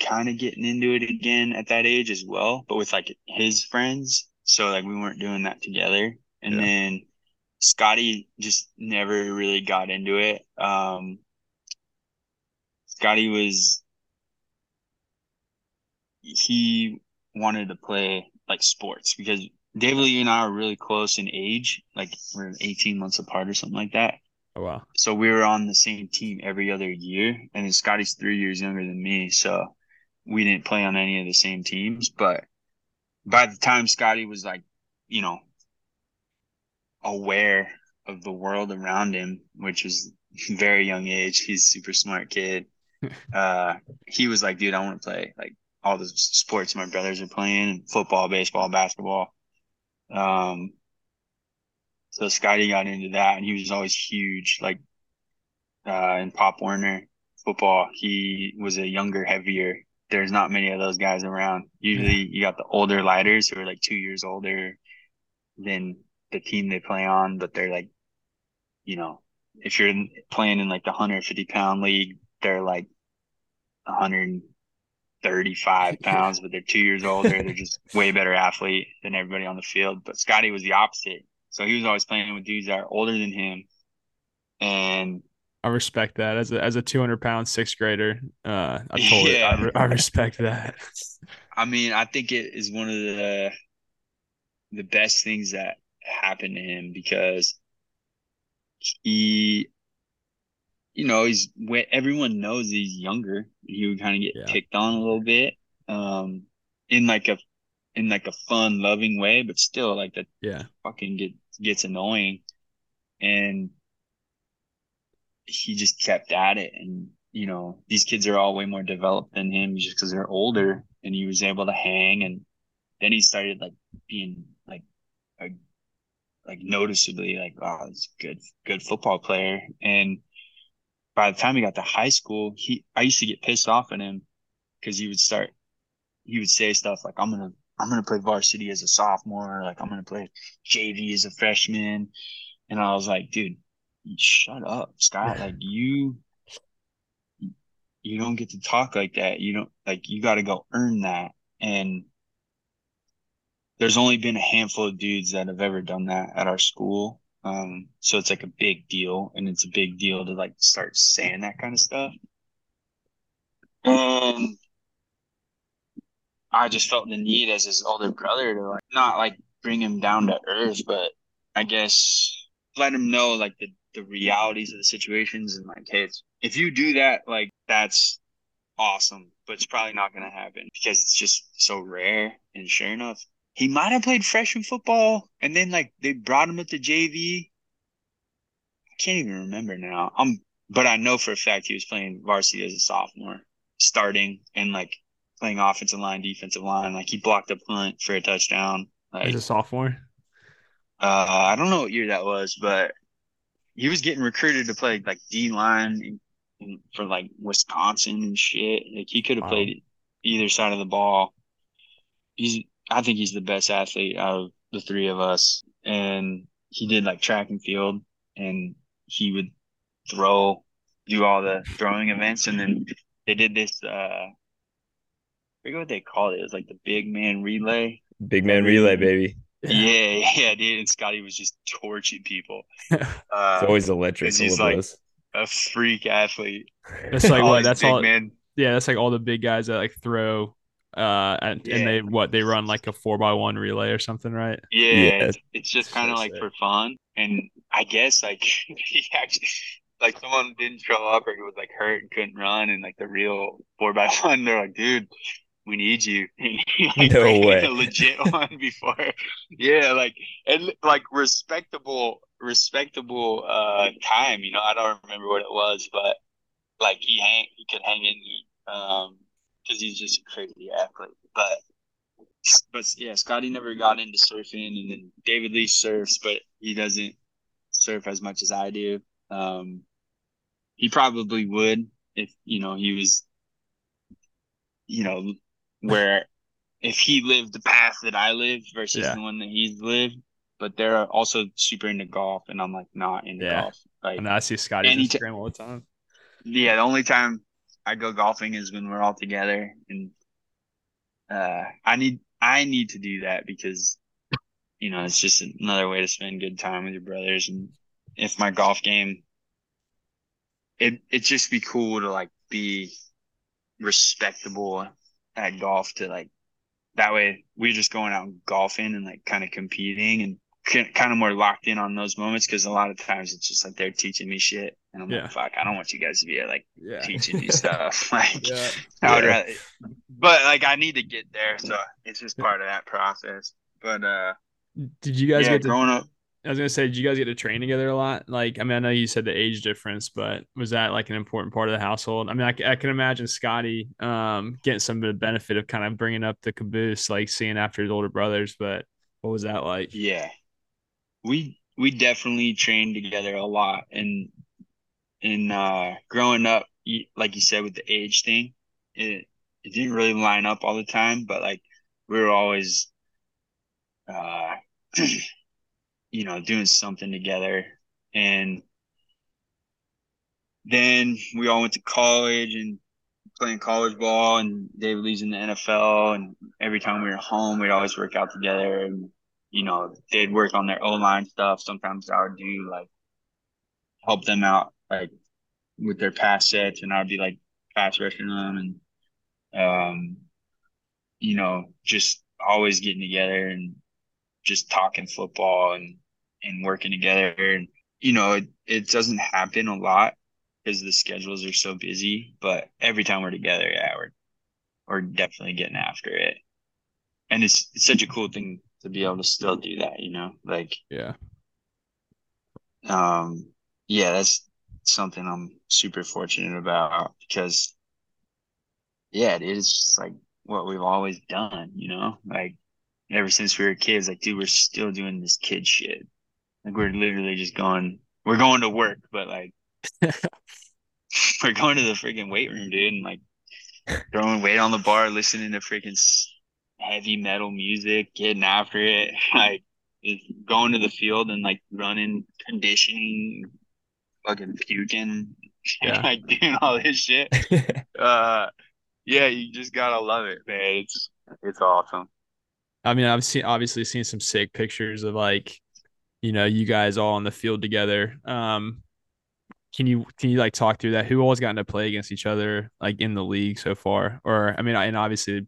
kind of getting into it again at that age as well, but with like his friends. So like we weren't doing that together. And Yeah. then Scotty just never really got into it. Um, Scotty was he wanted to play like sports because David Lee and I are really close in age, like we're 18 months apart or something like that. Oh wow, So we were on the same team every other year, and then Scotty's three years younger than me, so we didn't play on any of the same teams. But by the time Scotty was like, you know, aware of the world around him, which was very young age, he's a super smart kid. uh, he was like, dude, I want to play like all the sports my brothers are playing, football, baseball, basketball. Um, so Scotty got into that, and he was always huge. Like uh, in Pop Warner football, he was a younger, heavier. There's not many of those guys around. Usually, you got the older lighters who are like two years older than the team they play on, but they're like, you know, if you're playing in like the 150 pound league, they're like 135 pounds, but they're two years older. They're just way better athlete than everybody on the field. But Scotty was the opposite. So he was always playing with dudes that are older than him. And I respect that as a as a 200 pound sixth grader. Uh, I totally yeah. I, re- I respect that. I mean, I think it is one of the the best things that happened to him because he you know, he's everyone knows he's younger. He would kind of get yeah. picked on a little bit, um, in like a, in like a fun, loving way, but still like that. Yeah, fucking get gets annoying, and he just kept at it. And you know, these kids are all way more developed than him just because they're older, and he was able to hang. And then he started like being like a, like noticeably like, oh, he's a good, good football player, and by the time he got to high school, he I used to get pissed off at him because he would start he would say stuff like I'm gonna I'm gonna play varsity as a sophomore, like I'm gonna play JV as a freshman. And I was like, dude, shut up, Scott. Like you you don't get to talk like that. You don't like you gotta go earn that. And there's only been a handful of dudes that have ever done that at our school. Um, so it's like a big deal, and it's a big deal to like start saying that kind of stuff. And I just felt the need as his older brother to like not like bring him down to earth, but I guess let him know like the, the realities of the situations and like, hey, if you do that, like that's awesome, but it's probably not gonna happen because it's just so rare. And sure enough, he might have played freshman football and then like they brought him up to JV. I can't even remember now. I'm but I know for a fact he was playing varsity as a sophomore, starting and like playing offensive line, defensive line. Like he blocked a punt for a touchdown. Like, as a sophomore? Uh, I don't know what year that was, but he was getting recruited to play like D line for like Wisconsin and shit. Like he could have wow. played either side of the ball. He's I think he's the best athlete out of the three of us. And he did like track and field and he would throw, do all the throwing events. And then they did this, uh, forget what they called it. It was like the big man relay. Big man relay, baby. Yeah, yeah, dude. And Scotty was just torching people. Uh, it's always electric. He's like a freak athlete. That's like what? That's all. Man. Yeah, that's like all the big guys that like throw uh and, yeah. and they what they run like a four by one relay or something right yeah, yeah. It's, it's, just kind of so like sick. for fun and i guess like he actually like someone didn't show up or he was like hurt and couldn't run and like the real four by one they're like dude we need you and he, like, no way a legit one before yeah like and like respectable respectable uh time you know i don't remember what it was but like he hang he could hang in um because he's just a crazy athlete. But but yeah, Scotty never got into surfing, and then David Lee surfs, but he doesn't surf as much as I do. Um, he probably would if you know he was, you know, where if he lived the path that I live versus yeah. the one that he's lived. But they're also super into golf, and I'm like not into yeah. golf. Like, and I see Scotty's Instagram all the time. Yeah, the only time I go golfing is when we're all together, and uh, I need I need to do that because you know it's just another way to spend good time with your brothers. And if my golf game, it it just be cool to like be respectable at golf to like that way we're just going out golfing and like kind of competing and kind of more locked in on those moments because a lot of times it's just like they're teaching me shit and I'm yeah. like, fuck, I don't want you guys to be like yeah. teaching me stuff. like, yeah. I would rather, but like I need to get there, so it's just part of that process. But uh, did you guys get to, growing up? I was gonna say, did you guys get to train together a lot? Like, I mean, I know you said the age difference, but was that like an important part of the household? I mean, I, I can imagine Scotty um, getting some of the benefit of kind of bringing up the caboose, like seeing after his older brothers. But what was that like? Yeah, we we definitely trained together a lot and in uh growing up like you said with the age thing it it didn't really line up all the time but like we were always uh you know doing something together and then we all went to college and playing college ball and David Lee's in the NFL and every time we were home we'd always work out together and you know, they'd work on their O line stuff. Sometimes I would do like help them out like with their pass sets and I'd be like pass rushing them and um you know, just always getting together and just talking football and and working together and you know, it, it doesn't happen a lot because the schedules are so busy. But every time we're together, yeah, we're we're definitely getting after it. And it's it's such a cool thing to be able to still do that, you know? Like Yeah. um yeah, that's something I'm super fortunate about because yeah, it is just like what we've always done, you know? Like ever since we were kids, like dude, we're still doing this kid shit. Like we're literally just going we're going to work, but like we're going to the freaking weight room, dude, and like throwing weight on the bar, listening to freaking heavy metal music, getting after it, like going to the field and like running, conditioning, fucking puking, Yeah. like doing all this shit. uh, yeah, you just gotta love it, man. It's it's awesome. I mean, I've seen obviously seen some sick pictures of like, you know, you guys all on the field together. Um, can you can you like talk through that? Who all's gotten to play against each other like in the league so far? Or I mean, and obviously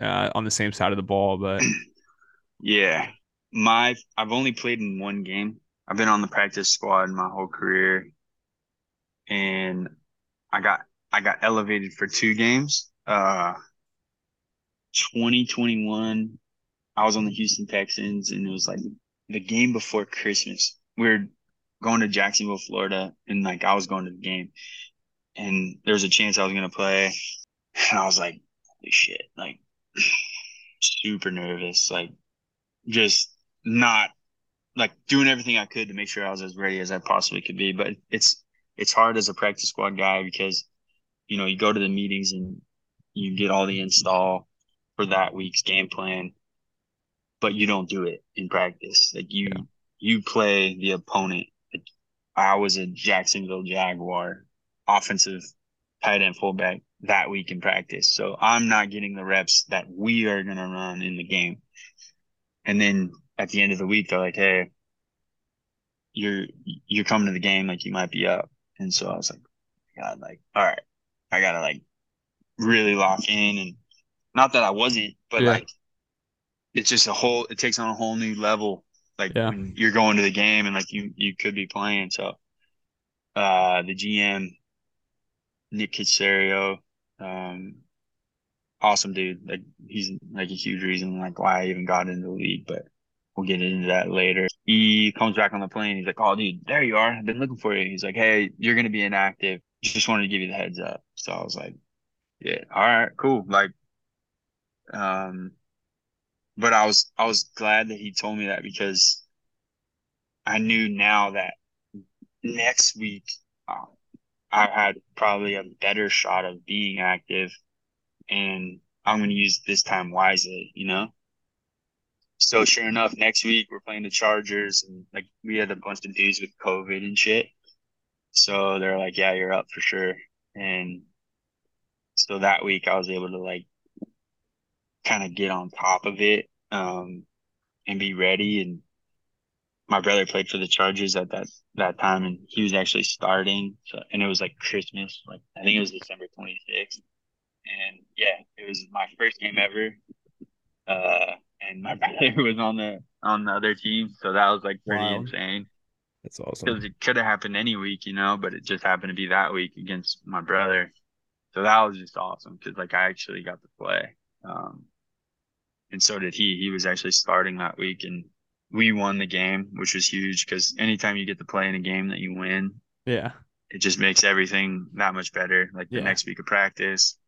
uh, on the same side of the ball, but Yeah. My I've only played in one game. I've been on the practice squad my whole career. And I got I got elevated for two games. Uh 2021 I was on the Houston Texans and it was like the game before Christmas. We are going to Jacksonville, Florida, and like I was going to the game. And there was a chance I was gonna play. And I was like, holy shit, like super nervous, like just not like doing everything I could to make sure I was as ready as I possibly could be. But it's it's hard as a practice squad guy because you know you go to the meetings and you get all the install for that week's game plan, but you don't do it in practice. Like you Yeah. you play the opponent. Like, I was a Jacksonville Jaguar offensive tight end fullback that week in practice. So I'm not getting the reps that we are gonna run in the game. And then at the end of the week, they're like, "Hey, you're you're coming to the game, like you might be up." And so I was like, oh "God, like, all right, I gotta like really lock in." And not that I wasn't, but Yeah. like, it's just a whole. It takes on a whole new level. Like Yeah. when you're going to the game and like you you could be playing. So, uh, the GM, Nick Caserio, um, awesome dude. Like he's like a huge reason like why I even got into the league, but we'll get into that later. He comes back on the plane. He's like, "Oh, dude, there you are. I've been looking for you." He's like, "Hey, you're gonna be inactive. Just wanted to give you the heads up." So I was like, "Yeah, all right, cool." Like, um, but I was I was glad that he told me that because I knew now that next week uh, I had probably a better shot of being active, and I'm going to use this time wisely, you know. So sure enough, next week we're playing the Chargers, and like we had a bunch of dudes with COVID and shit. So they're like, "Yeah, you're up for sure." And so that week I was able to like kind of get on top of it, um, and be ready. And my brother played for the Chargers at that that time, and he was actually starting. So and it was like Christmas, like I think it was December 26th. And yeah, it was my first game ever. Uh, and my brother was on the on the other team, so that was like pretty Wild. insane that's awesome. because it could have happened any week, you know, but it just happened to be that week against my brother. So that was just awesome because like I actually got to play, um, and so did he. He was actually starting that week, and we won the game, which was huge because anytime you get to play in a game that you win, Yeah. it just makes everything that much better. Like the Yeah. next week of practice,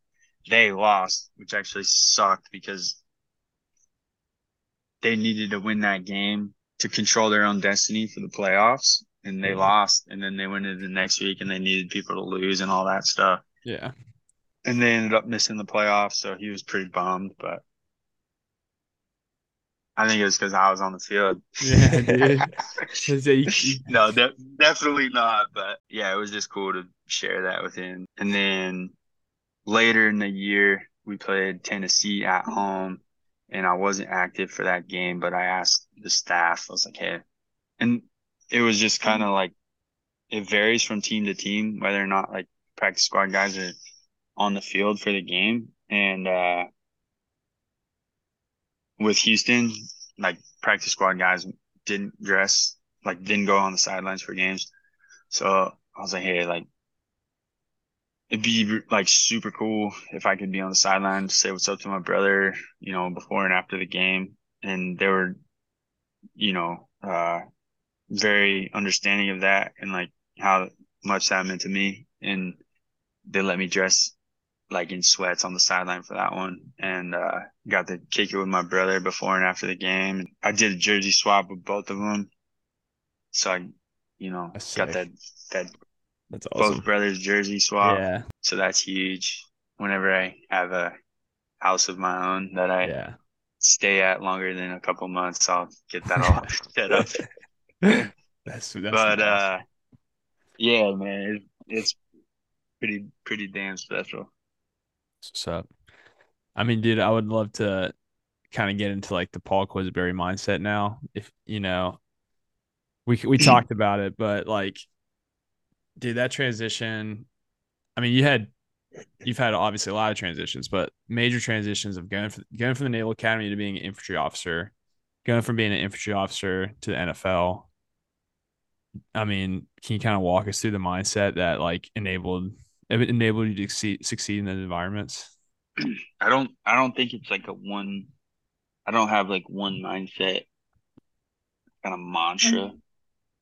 they lost, which actually sucked because they needed to win that game to control their own destiny for the playoffs. And they Yeah. lost. And then they went into the next week and they needed people to lose and all that stuff. Yeah. And they ended up missing the playoffs. So he was pretty bummed. But I think it was because I was on the field. Yeah, dude. So you- you- no, de- definitely not. But yeah, it was just cool to share that with him. And then later in the year, we played Tennessee at home, and I wasn't active for that game. But I asked the staff, I was like, "Hey," and it was just kind of like it varies from team to team whether or not like practice squad guys are on the field for the game. And uh, with Houston, like practice squad guys didn't dress, like didn't go on the sidelines for games. So I was like, hey, like it'd be like super cool if I could be on the sideline say what's up to my brother, you know, before and after the game. And they were, you know, uh, very understanding of that and like how much that meant to me. And they let me dress like in sweats on the sideline for that one and uh, got to kick it with my brother before and after the game. I did a jersey swap with both of them. So I, you know, got that that that's awesome. both brothers jersey swap. Yeah. So that's huge. Whenever I have a house of my own that I Yeah. stay at longer than a couple months, I'll get that all set up. That's that's but nice. uh, yeah, man, it, it's pretty pretty damn special. What's up? I mean, dude, I would love to kind of get into like the Paul Quessenberry mindset now. If you know, we we talked about it, but like, dude, that transition. I mean, you had you've had obviously a lot of transitions, but major transitions of going from going from the Naval Academy to being an infantry officer, going from being an infantry officer to the NFL. I mean, can you kind of walk us through the mindset that like enabled it enabled you to succeed, succeed in those environments? I don't I don't think it's like a one I don't have like one mindset kind of mantra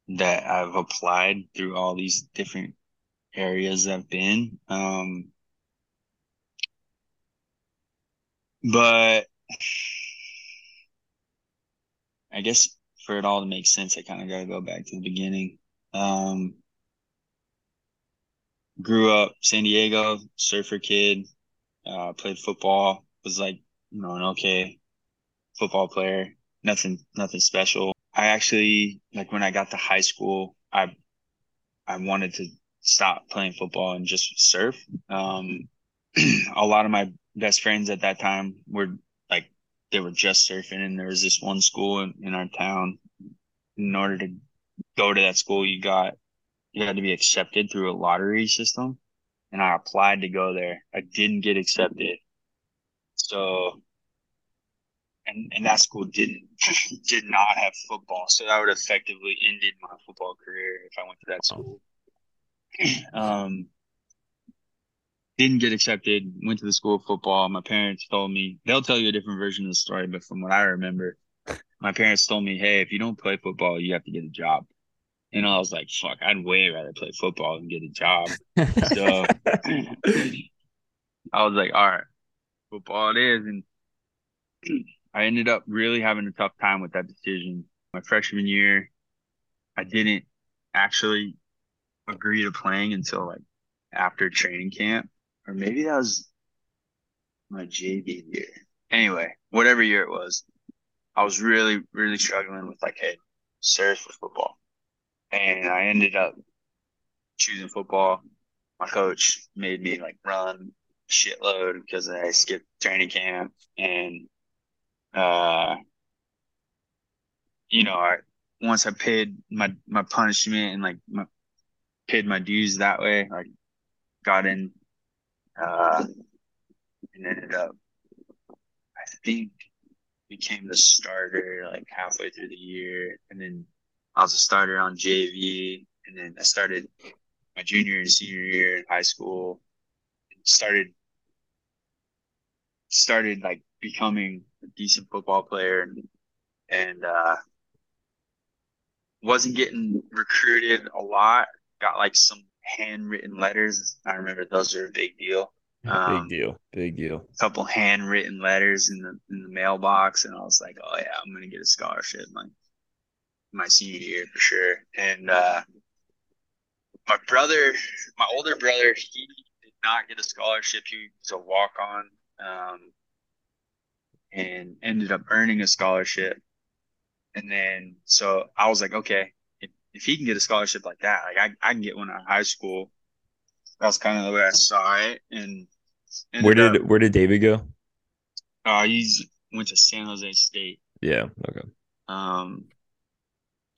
that I've applied through all these different areas I've been. Um but I guess for it all to make sense, I kind of got to go back to the beginning. Um, grew up San Diego, surfer kid, uh, played football, was like, you know, an okay football player, nothing, nothing special. I actually, like when I got to high school, I, I wanted to stop playing football and just surf. Um, a lot of my best friends at that time were like, they were just surfing and there was this one school in, in our town. In order to go to that school, you got you had to be accepted through a lottery system. And I applied to go there. I didn't get accepted. So and and that school didn't did not have football. So that would effectively ended my football career if I went to that school. Um didn't get accepted, went to the school of football. My parents told me they'll tell you a different version of the story, but from what I remember, my parents told me, Hey, if you don't play football, you have to get a job. And I was like, fuck, I'd way rather play football than get a job. So I was like, all right, football it is. And I ended up really having a tough time with that decision. My freshman year, I didn't actually agree to playing until like after training camp. Or maybe that was my JV year. Anyway, whatever year it was, I was really, really struggling with like, hey, surf or football and I ended up choosing football. My coach made me like run shitload because I skipped training camp and uh you know I once I paid my my punishment and like my paid my dues that way like got in uh and ended up I think became the starter like halfway through the year and then I was a starter on JV, and then I started my junior and senior year in high school. Started started like becoming a decent football player, and, and uh, wasn't getting recruited a lot. Got like some handwritten letters. I remember those are a big deal. Um, big deal. Big deal. A couple handwritten letters in the in the mailbox, and I was like, "Oh yeah, I'm gonna get a scholarship." Like my senior year for sure. And uh, my brother, my older brother, he did not get a scholarship. He was a walk on um, and ended up earning a scholarship. And then, so I was like, okay, if, if he can get a scholarship like that, like I, I can get one out of high school. That's kind of the way I saw it. And Where did up- where did David go? uh, he's went to San Jose State. Yeah. Okay. Um,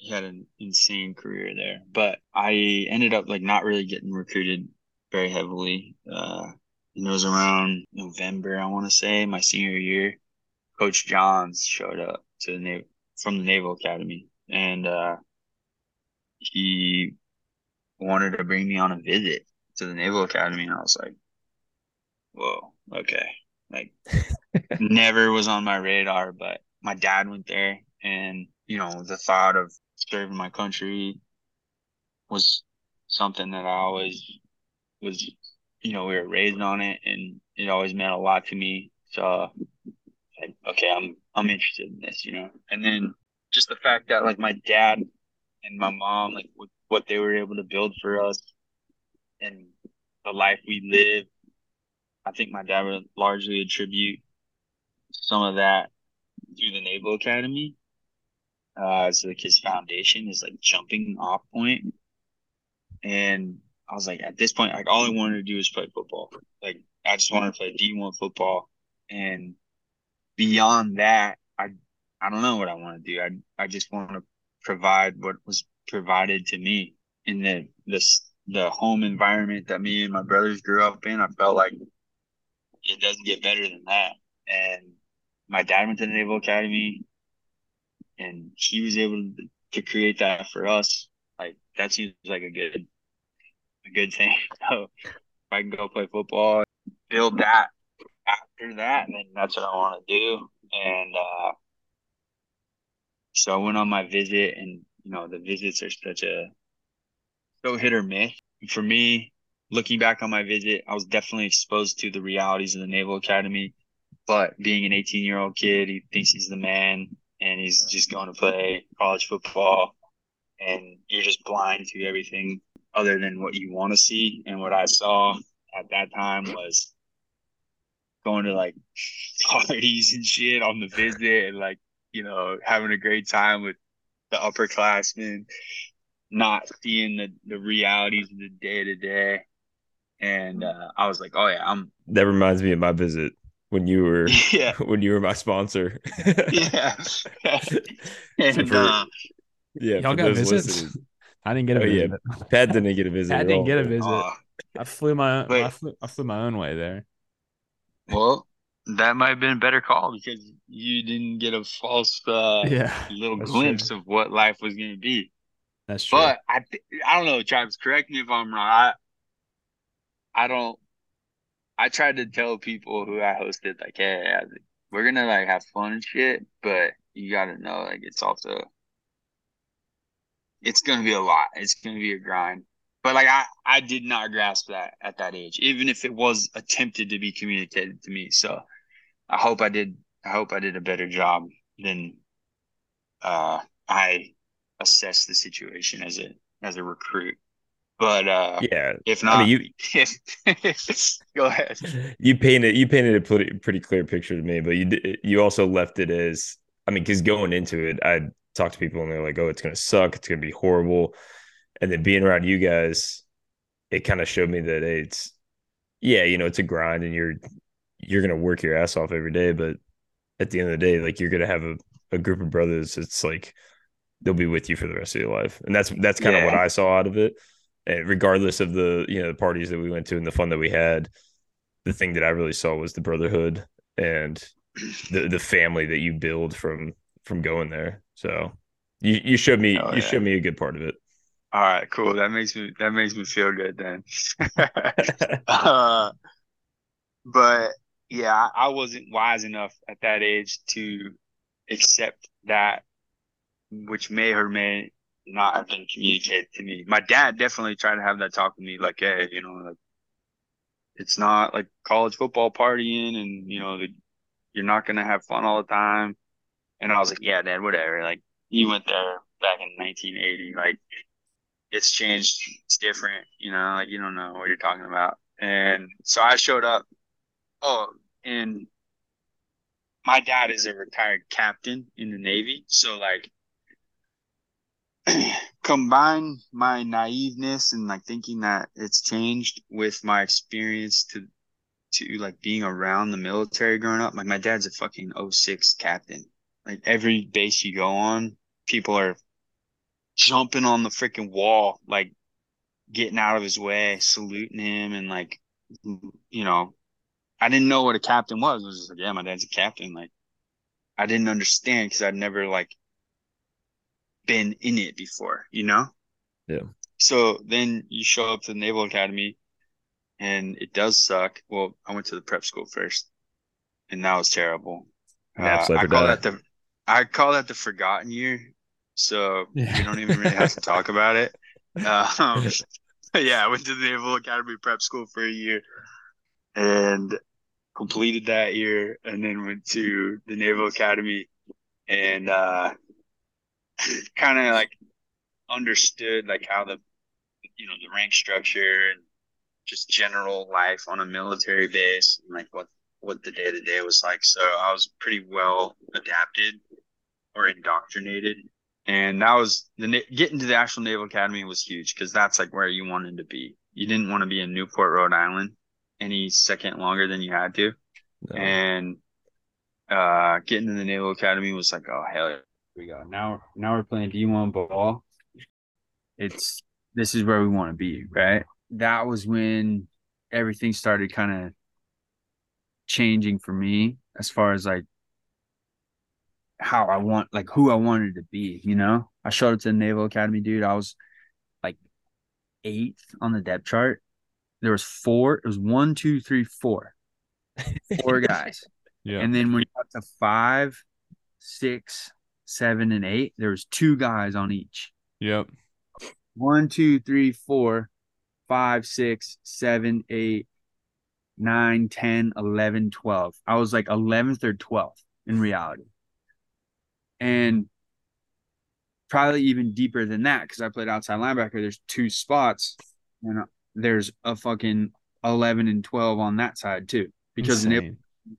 he had an insane career there, but I ended up like not really getting recruited very heavily. Uh, and it was around November, I want to say, my senior year. Coach Johns showed up to the Naval from the Naval Academy, and uh, he wanted to bring me on a visit to the Naval Academy, and I was like, "Whoa, okay." Like, never was on my radar, but my dad went there, and you know, the thought of serving my country was something that I always was. You know, we were raised on it, and it always meant a lot to me. So, like, okay, I'm I'm interested in this, you know. And then just the fact that like my dad and my mom, like what, what they were able to build for us, and the life we live, I think my dad would largely attribute some of that through the Naval Academy. Uh, it's like his foundation is like jumping off point. And I was like, at this point, like all I wanted to do was play football. Like I just wanted to play D1 football. And beyond that, I I don't know what I want to do. I I just want to provide what was provided to me in the this the home environment that me and my brothers grew up in. I felt like it doesn't get better than that. And my dad went to the Naval Academy, and he was able to, to create that for us. Like that seems like a good a good thing. So if I can go play football, build that after that, then that's what I want to do. And uh, so I went on my visit, and you know the visits are such a so hit or miss. For me, looking back on my visit, I was definitely exposed to the realities of the Naval Academy. But being an 18 year old kid, he thinks he's the man, and he's just going to play college football, and you're just blind to everything other than what you want to see. And what I saw at that time was going to like parties and shit on the visit and like, you know, having a great time with the upperclassmen, not seeing the, the realities of the day to day. And uh, I was like, oh yeah, I'm That reminds me of my visit when you were yeah, when you were my sponsor. yeah. and for- uh, yeah. Y'all got visits? listening. I didn't get a Oh, yeah. visit. Pat didn't get a visit. I didn't all. get a visit. uh, I flew my Wait. I flew, I flew my own way there. well, that might have been a better call because you didn't get a false uh, Yeah, little glimpse true. of what life was going to be. that's true. But I, th- I don't know, Travis. Correct me if I'm wrong. I, I don't. I tried to tell people who I hosted, like, hey, we're gonna like have fun and shit, but you gotta know, like, it's also, it's gonna be a lot. It's gonna be a grind. But like, I, I did not grasp that at that age, even if it was attempted to be communicated to me. So, I hope I did. I hope I did a better job than, uh, I assess the situation as a as a recruit. But uh Yeah. if I not mean, you go ahead. you painted you painted a pretty pretty clear picture to me, but you you also left it as I mean, because going into it, I talked to people and they're like, "Oh, it's gonna suck. It's gonna be horrible," and then being around you guys, it kind of showed me that hey, it's yeah, you know, it's a grind and you're you're gonna work your ass off every day, but at the end of the day, like you're gonna have a, a group of brothers. It's like they'll be with you for the rest of your life, and that's that's kind of Yeah. what I saw out of it. And regardless of the you know the parties that we went to and the fun that we had, the thing that I really saw was the brotherhood and the the family that you build from from going there. So you you showed me Oh, you yeah. showed me a good part of it. All right, cool. That makes me that makes me feel good then. uh, but yeah, I I wasn't wise enough at that age to accept that, which may or may not have been communicated to me. My dad definitely tried to have that talk with me, like, hey, you know, like it's not like college football partying, and you know, the, you're not gonna have fun all the time. And I was like, yeah, dad, whatever. Like, you went there back in 1980, like it's changed. It's different, you know, like you don't know what you're talking about. And so I showed up. Oh, and my dad is a retired captain in the Navy. So like combine my naiveness and like thinking that it's changed with my experience to to like being around the military growing up. Like my dad's a fucking 06 captain. Like every base you go on, people are jumping on the freaking wall, like getting out of his way, saluting him, and like, you know, I didn't know what a captain was. I was just like, yeah, my dad's a captain. Like, I didn't understand because I'd never like been in it before, you know? Yeah. So then you show up to the Naval Academy and it does suck. Well, I went to the prep school first and that was terrible. Uh, I call that the I call that the forgotten year. So Yeah. we don't even really have to talk about it. Um, yeah, I went to the Naval Academy prep school for a year and completed that year and then went to the Naval Academy and uh kind of like understood like how the you know the rank structure and just general life on a military base and like what what the day to day was like. So I was pretty well adapted or indoctrinated. And that was the getting to the actual Naval Academy was huge because that's like where you wanted to be. You didn't want to be in Newport, Rhode Island any second longer than you had to. No. And uh getting to the Naval Academy was like, oh hell we go. Now now we're playing D1 ball. It's this is where we want to be, right? That was when everything started kind of changing for me as far as like how I want like who I wanted to be, you know? I showed up to the Naval Academy, dude. I was like eighth on the depth chart. There was four, it was one, two, three, four. Four guys. Yeah. And then when you got to five, six, seven, and eight, there was two guys on each. yep. One, two, three, four, five, six, seven, eight, nine, ten, eleven, twelve. I was like eleventh or twelfth in reality. And probably even deeper than that because I played outside linebacker. There's two spots, and uh, there's a fucking eleven and twelve on that side too. Because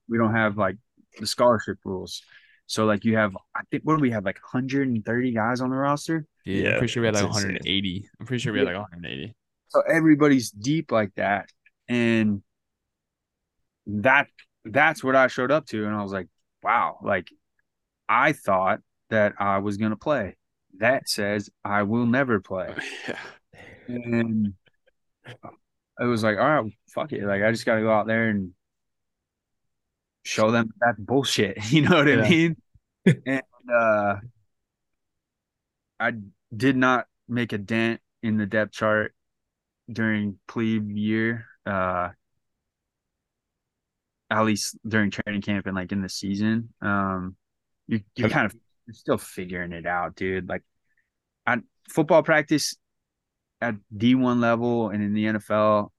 we don't have like the scholarship rules. So like you have, I think what do we have like 130 guys on the roster? Yeah, Yeah, I'm pretty sure we had like it's insane. 180. I'm pretty sure we had like 180. So everybody's deep like that, and that that's what I showed up to, and I was like, wow, like I thought that I was gonna play. That says I will never play, Yeah. and it was like, all right, fuck it, like I just got to go out there and show them that's bullshit. You know what Yeah. I mean? and uh, I did not make a dent in the depth chart during plebe year. Uh, at least during training camp and like in the season. Um, you you're kind of you're still figuring it out, dude. Like, I football practice at D1 level and in the NFL,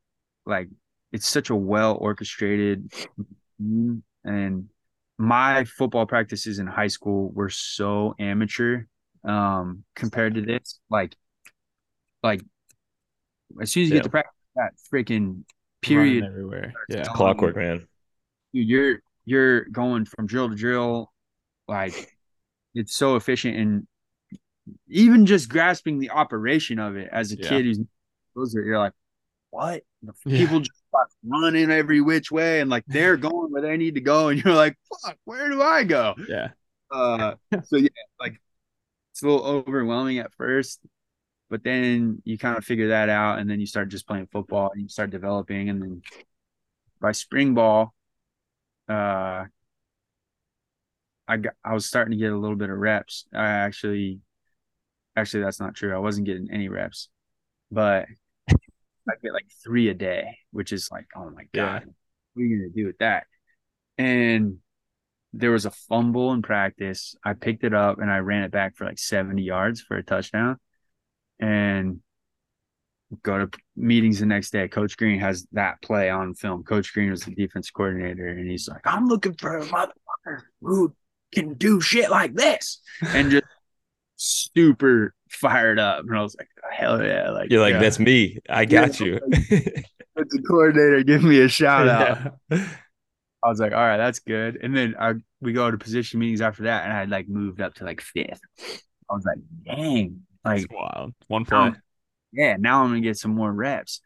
like it's such a well orchestrated. And my football practices in high school were so amateur um compared to this like like as soon as you Yeah. get to practice that freaking Running period everywhere. Yeah. Um, Clockwork, man. dude, you're you're going from drill to drill like it's so efficient and even just grasping the operation of it as a Yeah. kid who's those are you're like what the Yeah. people just start running every which way and like they're going where they need to go and you're like fuck where do i go Yeah. uh so yeah like it's a little overwhelming at first but then you kind of figure that out and then you start just playing football and you start developing and then by spring ball uh I got I was starting to get a little bit of reps. I actually actually that's not true. I wasn't getting any reps. But I get like 3 a day, which is like oh my Yeah. god. What are you going to do with that? And there was a fumble in practice. I picked it up and I ran it back for like 70 yards for a touchdown. And go to meetings the next day. Coach Green has that play on film. Coach Green was the defense coordinator, and he's like, I'm looking for a motherfucker who can do shit like this. And just super fired up. And I was like, hell yeah. Like, You're like, Yeah. that's me. I got Yeah. you. the coordinator, give me a shout out. Yeah. I was like, all right, that's good. And then I we go to position meetings after that, and I had like moved up to like fifth. I was like, dang, like That's wild. One play. now, yeah, now I'm gonna get some more reps.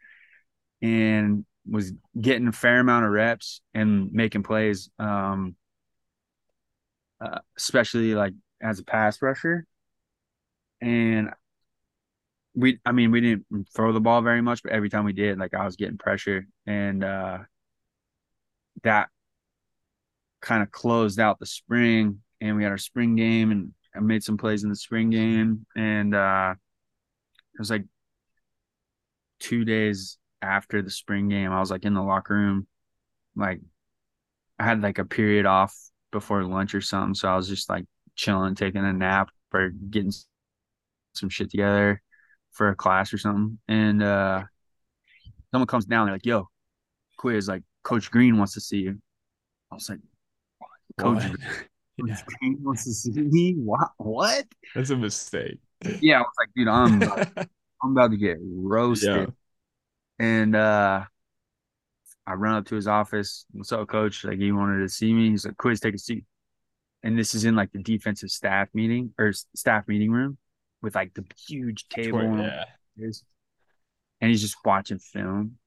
And was getting a fair amount of reps and making plays, um, uh, especially like as a pass rusher. And we, I mean, we didn't throw the ball very much, but every time we did, like I was getting pressure, and uh, that kind of closed out the spring. And we had our spring game, and I made some plays in the spring game, and uh, it was like two days after the spring game, I was like in the locker room, like I had like a period off before lunch or something. So I was just like chilling, taking a nap or getting some shit together for a class or something. And uh someone comes down, they're like, yo, quiz, like Coach Green wants to see you. I was like, Coach, Green, Coach Green wants to see me? What what? That's a mistake. Yeah, I was like, dude, I'm I'm about to get roasted. Yeah. And uh I run up to his office. What's up, coach? Like he wanted to see me. He's like, quiz, take a seat. And this is in like the defensive staff meeting or staff meeting room with like the huge table. yeah. And he's just watching film.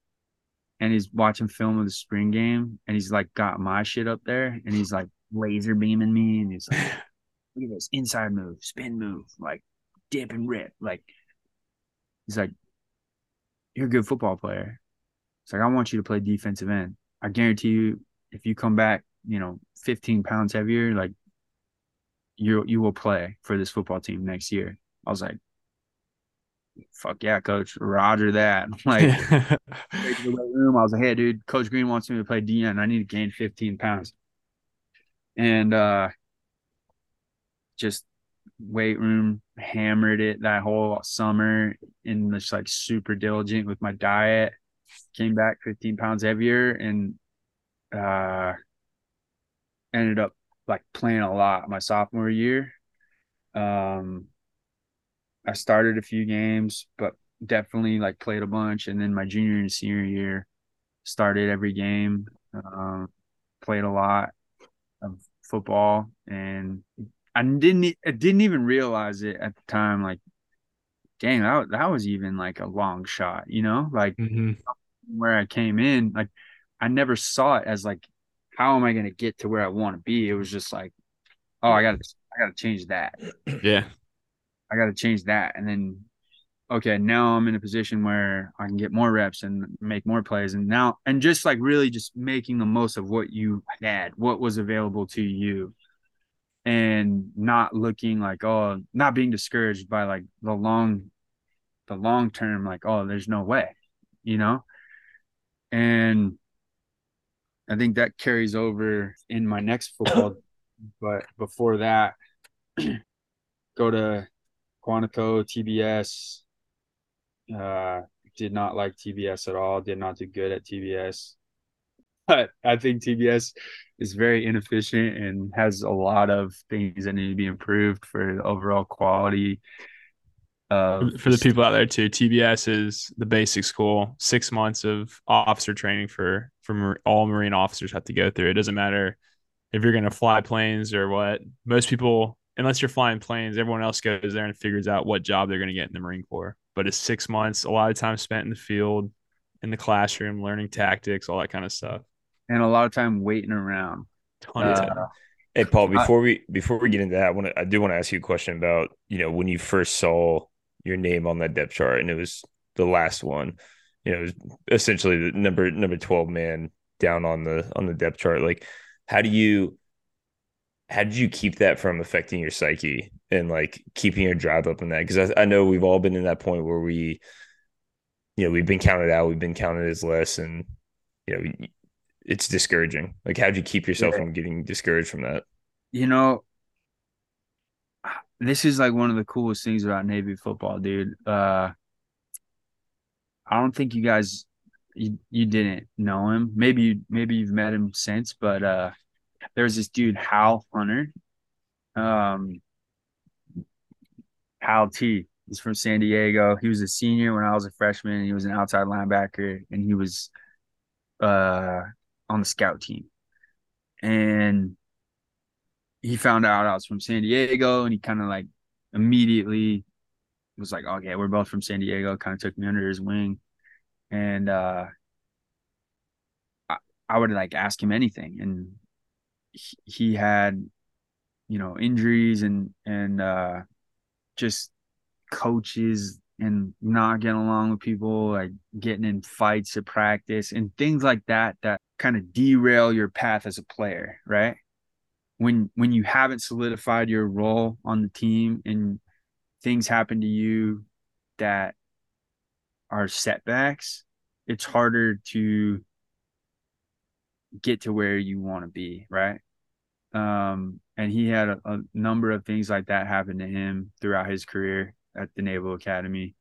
And he's watching film of the spring game. And he's like got my shit up there. And he's like laser beaming me. And he's like, look at this inside move, spin move, like dip and rip. Like he's like, You're a good football player. It's like I want you to play defensive end. I guarantee you, if you come back, you know, 15 pounds heavier, like you you will play for this football team next year. I was like, fuck yeah, coach. Roger that. like room. I was like, hey dude, Coach Green wants me to play DN. I need to gain 15 pounds. And uh just weight room, hammered it that whole summer and just like super diligent with my diet came back 15 pounds heavier and uh ended up like playing a lot my sophomore year. Um I started a few games, but definitely like played a bunch. And then my junior and senior year started every game, um, played a lot of football and I didn't I didn't even realize it at the time like dang that, that was even like a long shot, you know? Like mm-hmm where I came in, like I never saw it as like, how am I going to get to where I want to be? It was just like, oh, I got to, I got to change that. Yeah. I got to change that. And then, okay, now I'm in a position where I can get more reps and make more plays. And now, and just like really just making the most of what you had, what was available to you. And not looking like, oh, not being discouraged by like the long, the long term, like, oh, there's no way, you know? and I think that carries over in my next football. but before that, go to Quantico, TBS. Uh, did not like TBS at all. Did not do good at TBS. But I think TBS is very inefficient and has a lot of things that need to be improved for the overall quality for the people out there too, TBS is the basic school. Six months of officer training for for all Marine officers have to go through. It doesn't matter if you're going to fly planes or what. Most people, unless you're flying planes, everyone else goes there and figures out what job they're going to get in the Marine Corps. But it's six months, a lot of time spent in the field, in the classroom, learning tactics, all that kind of stuff, and a lot of time waiting around. Ton of uh. Hey Paul, before we before we get into that, I want to I do want to ask you a question about you know when you first saw your name on that depth chart, and it was the last one. You know, essentially the number number twelve man down on the on the depth chart. Like, how do you how did you keep that from affecting your psyche and like keeping your drive up in that? Because I, I know we've all been in that point where we, you know, we've been counted out, we've been counted as less, and you know, it's discouraging. Like, how do you keep yourself yeah. from getting discouraged from that? You know, this is like one of the coolest things about Navy football, dude. Uh, I don't think you guys you, you didn't know him. Maybe you maybe you've met him since, but uh, there's this dude Hal Hunter. Um, Hal T. He's from San Diego. He was a senior when I was a freshman. he was an outside linebacker, and he was uh on the scout team. And he found out I was from San Diego and he kind of like immediately was like, okay, we're both from San Diego, kind of took me under his wing. And uh I would like ask him anything, and he, had, you know, injuries and and uh, just coaches and not getting along with people, like getting in fights at practice and things like that that kind of derail your path as a player, right? When when you haven't solidified your role on the team and things happen to you that are setbacks, it's harder to get to where you want to be, right? Um, and he had a, a number of things like that happen to him throughout his career at the Naval Academy.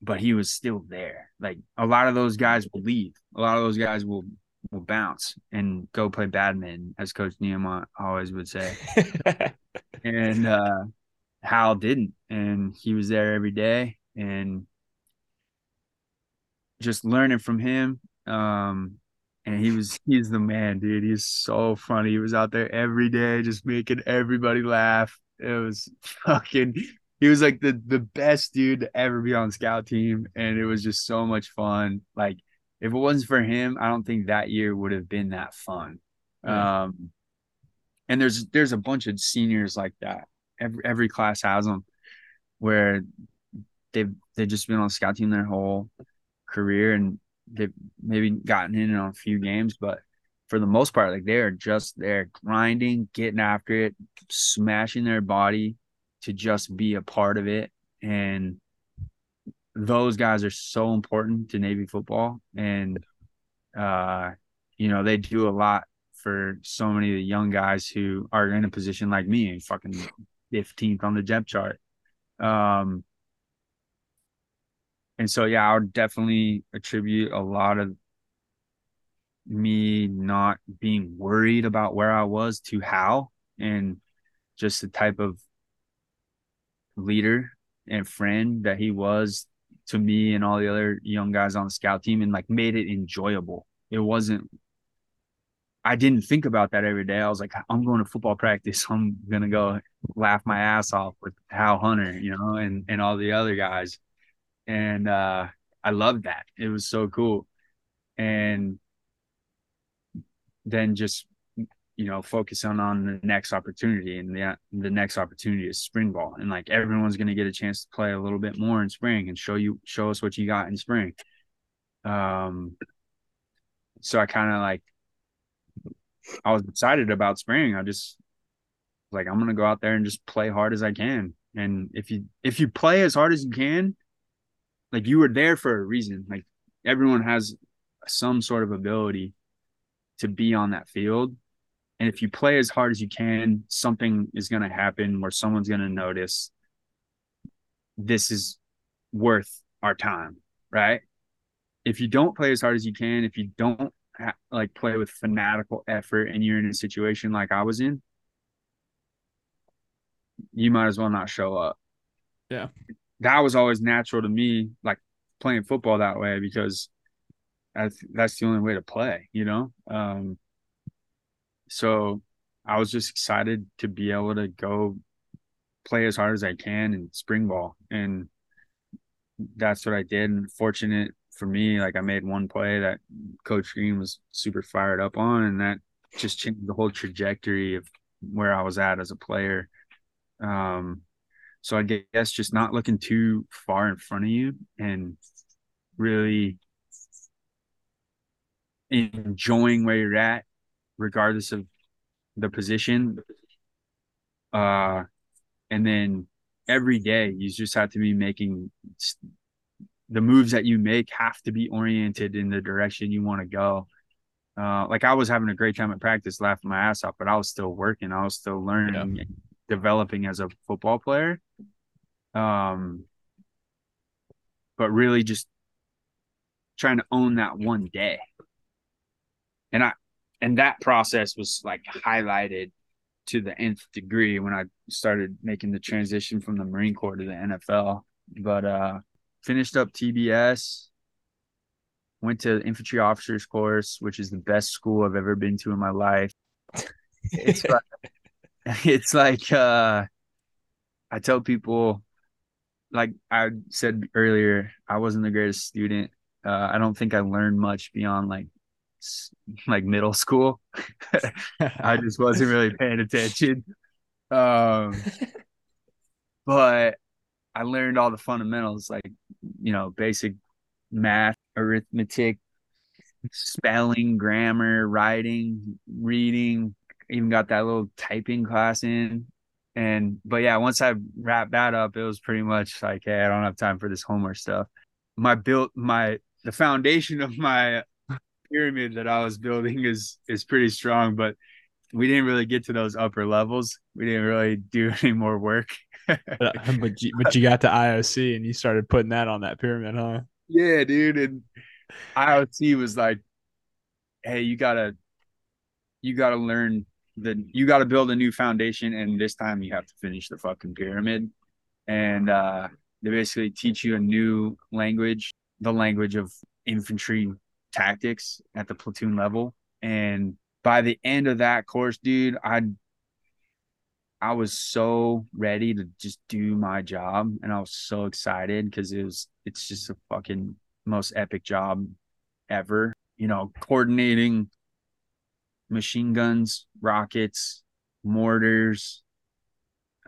But he was still there. Like a lot of those guys will leave. A lot of those guys will will bounce and go play badminton, as Coach Niumat always would say. and uh Hal didn't. And he was there every day and just learning from him. Um and he was he's the man, dude. He's so funny. He was out there every day just making everybody laugh. It was fucking he was like the the best dude to ever be on scout team and it was just so much fun like if it wasn't for him i don't think that year would have been that fun yeah. um and there's there's a bunch of seniors like that every every class has them where they've they've just been on scout team their whole career and they've maybe gotten in on a few games but for the most part like they're just there grinding getting after it smashing their body to just be a part of it. And those guys are so important to Navy football. And, uh, you know, they do a lot for so many of the young guys who are in a position like me, fucking 15th on the depth chart. Um, and so, yeah, I would definitely attribute a lot of me not being worried about where I was to Hal and just the type of leader and friend that he was to me and all the other young guys on the scout team and like made it enjoyable. It wasn't I didn't think about that every day. I was like, I'm going to football practice. I'm gonna go laugh my ass off with Hal Hunter, you know, and and all the other guys. And uh I loved that. It was so cool. And then just you know, focusing on the next opportunity, and the the next opportunity is spring ball, and like everyone's going to get a chance to play a little bit more in spring and show you show us what you got in spring. Um, so I kind of like, I was excited about spring. I just like I'm gonna go out there and just play hard as I can, and if you if you play as hard as you can, like you were there for a reason. Like everyone has some sort of ability to be on that field and if you play as hard as you can, something is going to happen where someone's going to notice this is worth our time, right? If you don't play as hard as you can, if you don't ha- like play with fanatical effort and you're in a situation like I was in, you might as well not show up. Yeah. That was always natural to me, like playing football that way because that's that's the only way to play, you know? Um so I was just excited to be able to go play as hard as I can in spring ball. And that's what I did. And fortunate for me, like I made one play that Coach Green was super fired up on, and that just changed the whole trajectory of where I was at as a player. Um, so I guess just not looking too far in front of you and really enjoying where you're at regardless of the position. Uh, and then every day you just have to be making the moves that you make have to be oriented in the direction you want to go. Uh, like I was having a great time at practice, laughing my ass off, but I was still working. I was still learning, yeah. developing as a football player. Um, but really just trying to own that one day. And I, and that process was like highlighted to the nth degree when I started making the transition from the Marine Corps to the NFL. But uh finished up TBS, went to infantry officers course, which is the best school I've ever been to in my life. It's like, it's like uh I tell people like I said earlier, I wasn't the greatest student. Uh, I don't think I learned much beyond like like middle school. I just wasn't really paying attention. Um, but I learned all the fundamentals, like you know, basic math, arithmetic, spelling, grammar, writing, reading. Even got that little typing class in. And but yeah, once I wrapped that up, it was pretty much like, hey, I don't have time for this homework stuff. My built my the foundation of my pyramid that I was building is is pretty strong, but we didn't really get to those upper levels. We didn't really do any more work. but, uh, but you, but you got to IOC and you started putting that on that pyramid, huh? Yeah, dude. And IOC was like, "Hey, you gotta, you gotta learn the, you gotta build a new foundation, and this time you have to finish the fucking pyramid." And uh, they basically teach you a new language, the language of infantry tactics at the platoon level. And by the end of that course, dude, I I was so ready to just do my job and I was so excited because it was it's just a fucking most epic job ever. You know, coordinating machine guns, rockets, mortars,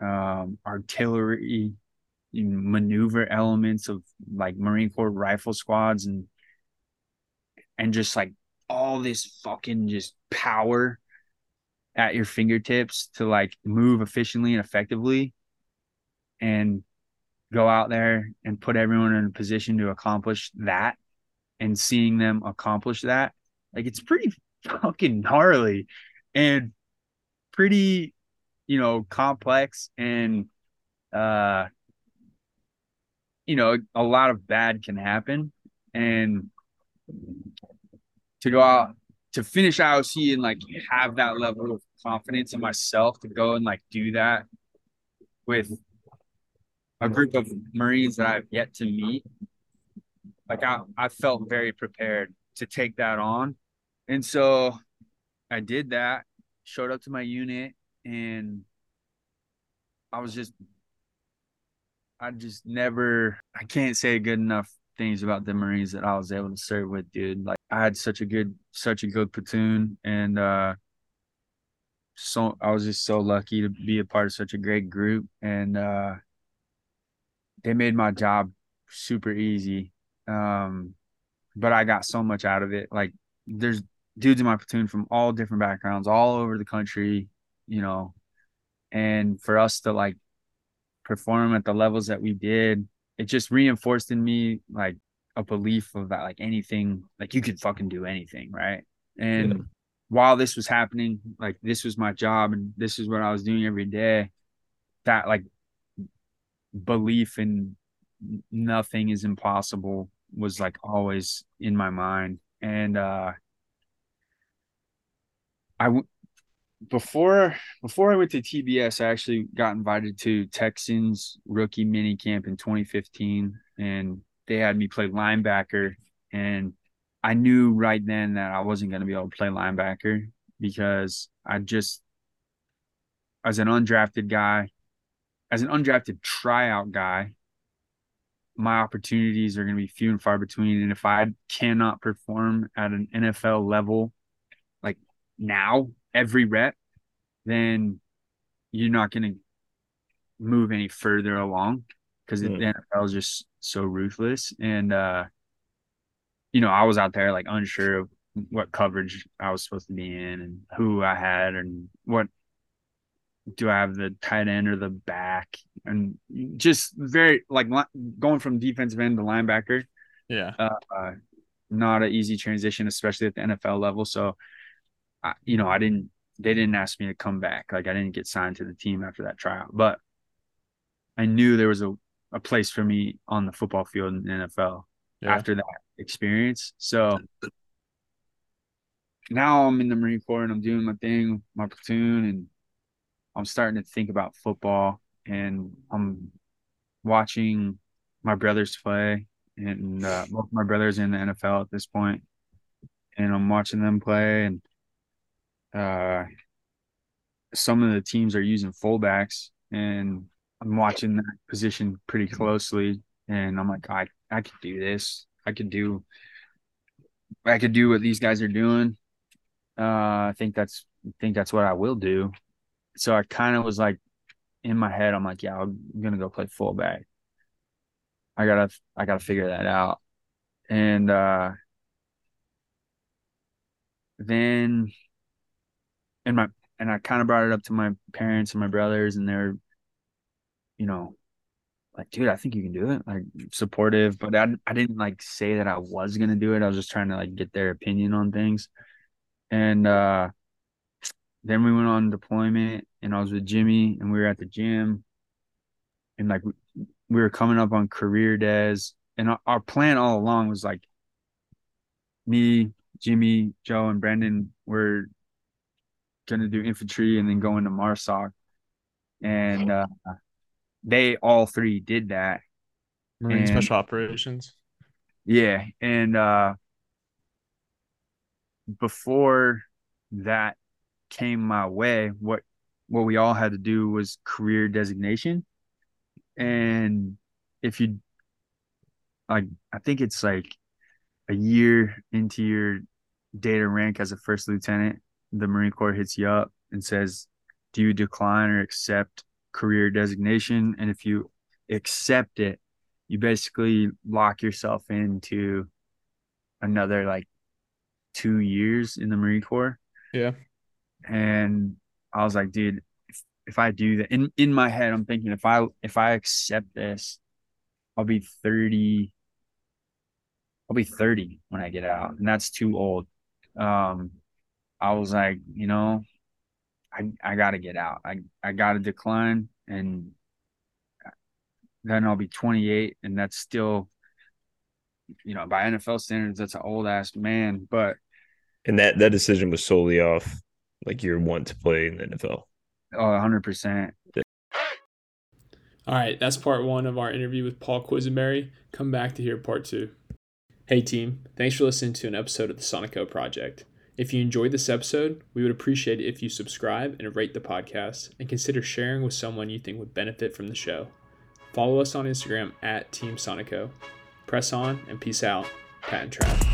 um, artillery, maneuver elements of like Marine Corps rifle squads and and just like all this fucking just power at your fingertips to like move efficiently and effectively and go out there and put everyone in a position to accomplish that and seeing them accomplish that like it's pretty fucking gnarly and pretty you know complex and uh you know a lot of bad can happen and to go out to finish IOC and like have that level of confidence in myself to go and like do that with a group of Marines that I've yet to meet. Like I, I felt very prepared to take that on. And so I did that, showed up to my unit, and I was just, I just never, I can't say good enough things about the Marines that I was able to serve with, dude. Like I had such a good, such a good platoon, and uh, so I was just so lucky to be a part of such a great group, and uh, they made my job super easy. Um, but I got so much out of it. Like there's dudes in my platoon from all different backgrounds, all over the country, you know, and for us to like perform at the levels that we did it just reinforced in me like a belief of that like anything like you could fucking do anything right? And yeah. while this was happening like this was my job and this is what i was doing every day that like belief in nothing is impossible was like always in my mind. And uh I before before I went to TBS, I actually got invited to Texans rookie mini camp in 2015, and they had me play linebacker. And I knew right then that I wasn't going to be able to play linebacker because I just, as an undrafted guy, as an undrafted tryout guy, my opportunities are going to be few and far between. And if I cannot perform at an NFL level, now, every rep, then you're not going to move any further along because mm. the NFL is just so ruthless. And, uh, you know, I was out there like unsure of what coverage I was supposed to be in and who I had and what do I have the tight end or the back and just very like going from defensive end to linebacker. Yeah. Uh, uh, not an easy transition, especially at the NFL level. So I, you know, I didn't, they didn't ask me to come back. Like I didn't get signed to the team after that tryout, but I knew there was a, a place for me on the football field in the NFL yeah. after that experience. So now I'm in the Marine Corps and I'm doing my thing, my platoon, and I'm starting to think about football and I'm watching my brothers play and uh, both my brothers in the NFL at this point, and I'm watching them play and uh, some of the teams are using fullbacks, and I'm watching that position pretty closely, and I'm like, I I could do this. I could do I could do what these guys are doing, uh, I think that's I think that's what I will do. So I kind of was like in my head, I'm like, yeah, I'm gonna go play fullback. I gotta I gotta figure that out. And uh then and my and I kind of brought it up to my parents and my brothers and they're you know like dude I think you can do it like supportive but I, I didn't like say that I was gonna do it I was just trying to like get their opinion on things. And uh then we went on deployment and I was with Jimmy and we were at the gym. And like we were coming up on career days and our, our plan all along was like me Jimmy Joe and Brendan were gonna do infantry and then go into MARSOC and uh they all three did that Marine And- Special Operations. Yeah, and uh before that came my way, what what we all had to do was career designation. And if you like I think it's like a year into your data rank as a first lieutenant, the Marine Corps hits you up and says, Do you decline or accept career designation? And if you accept it, you basically lock yourself into another like two years in the Marine Corps. Yeah. And I was like, dude, if, if I do that in, in my head, I'm thinking if I if I accept this, I'll be 30. I'll be 30 when I get out, and that's too old. Um, I was like, you know, I I gotta get out. I I gotta decline, and then I'll be 28, and that's still, you know, by NFL standards, that's an old ass man. But And that that decision was solely off like your want to play in the NFL. oh, 100 percent. All right, that's part one of our interview with Paul Quessenberry. Come back to hear part two. Hey, team. Thanks for listening to an episode of the Soneco Project. If you enjoyed this episode, we would appreciate it if you subscribe and rate the podcast and consider sharing with someone you think would benefit from the show. Follow us on Instagram at Team Soneco. Press on and peace out. Pat and.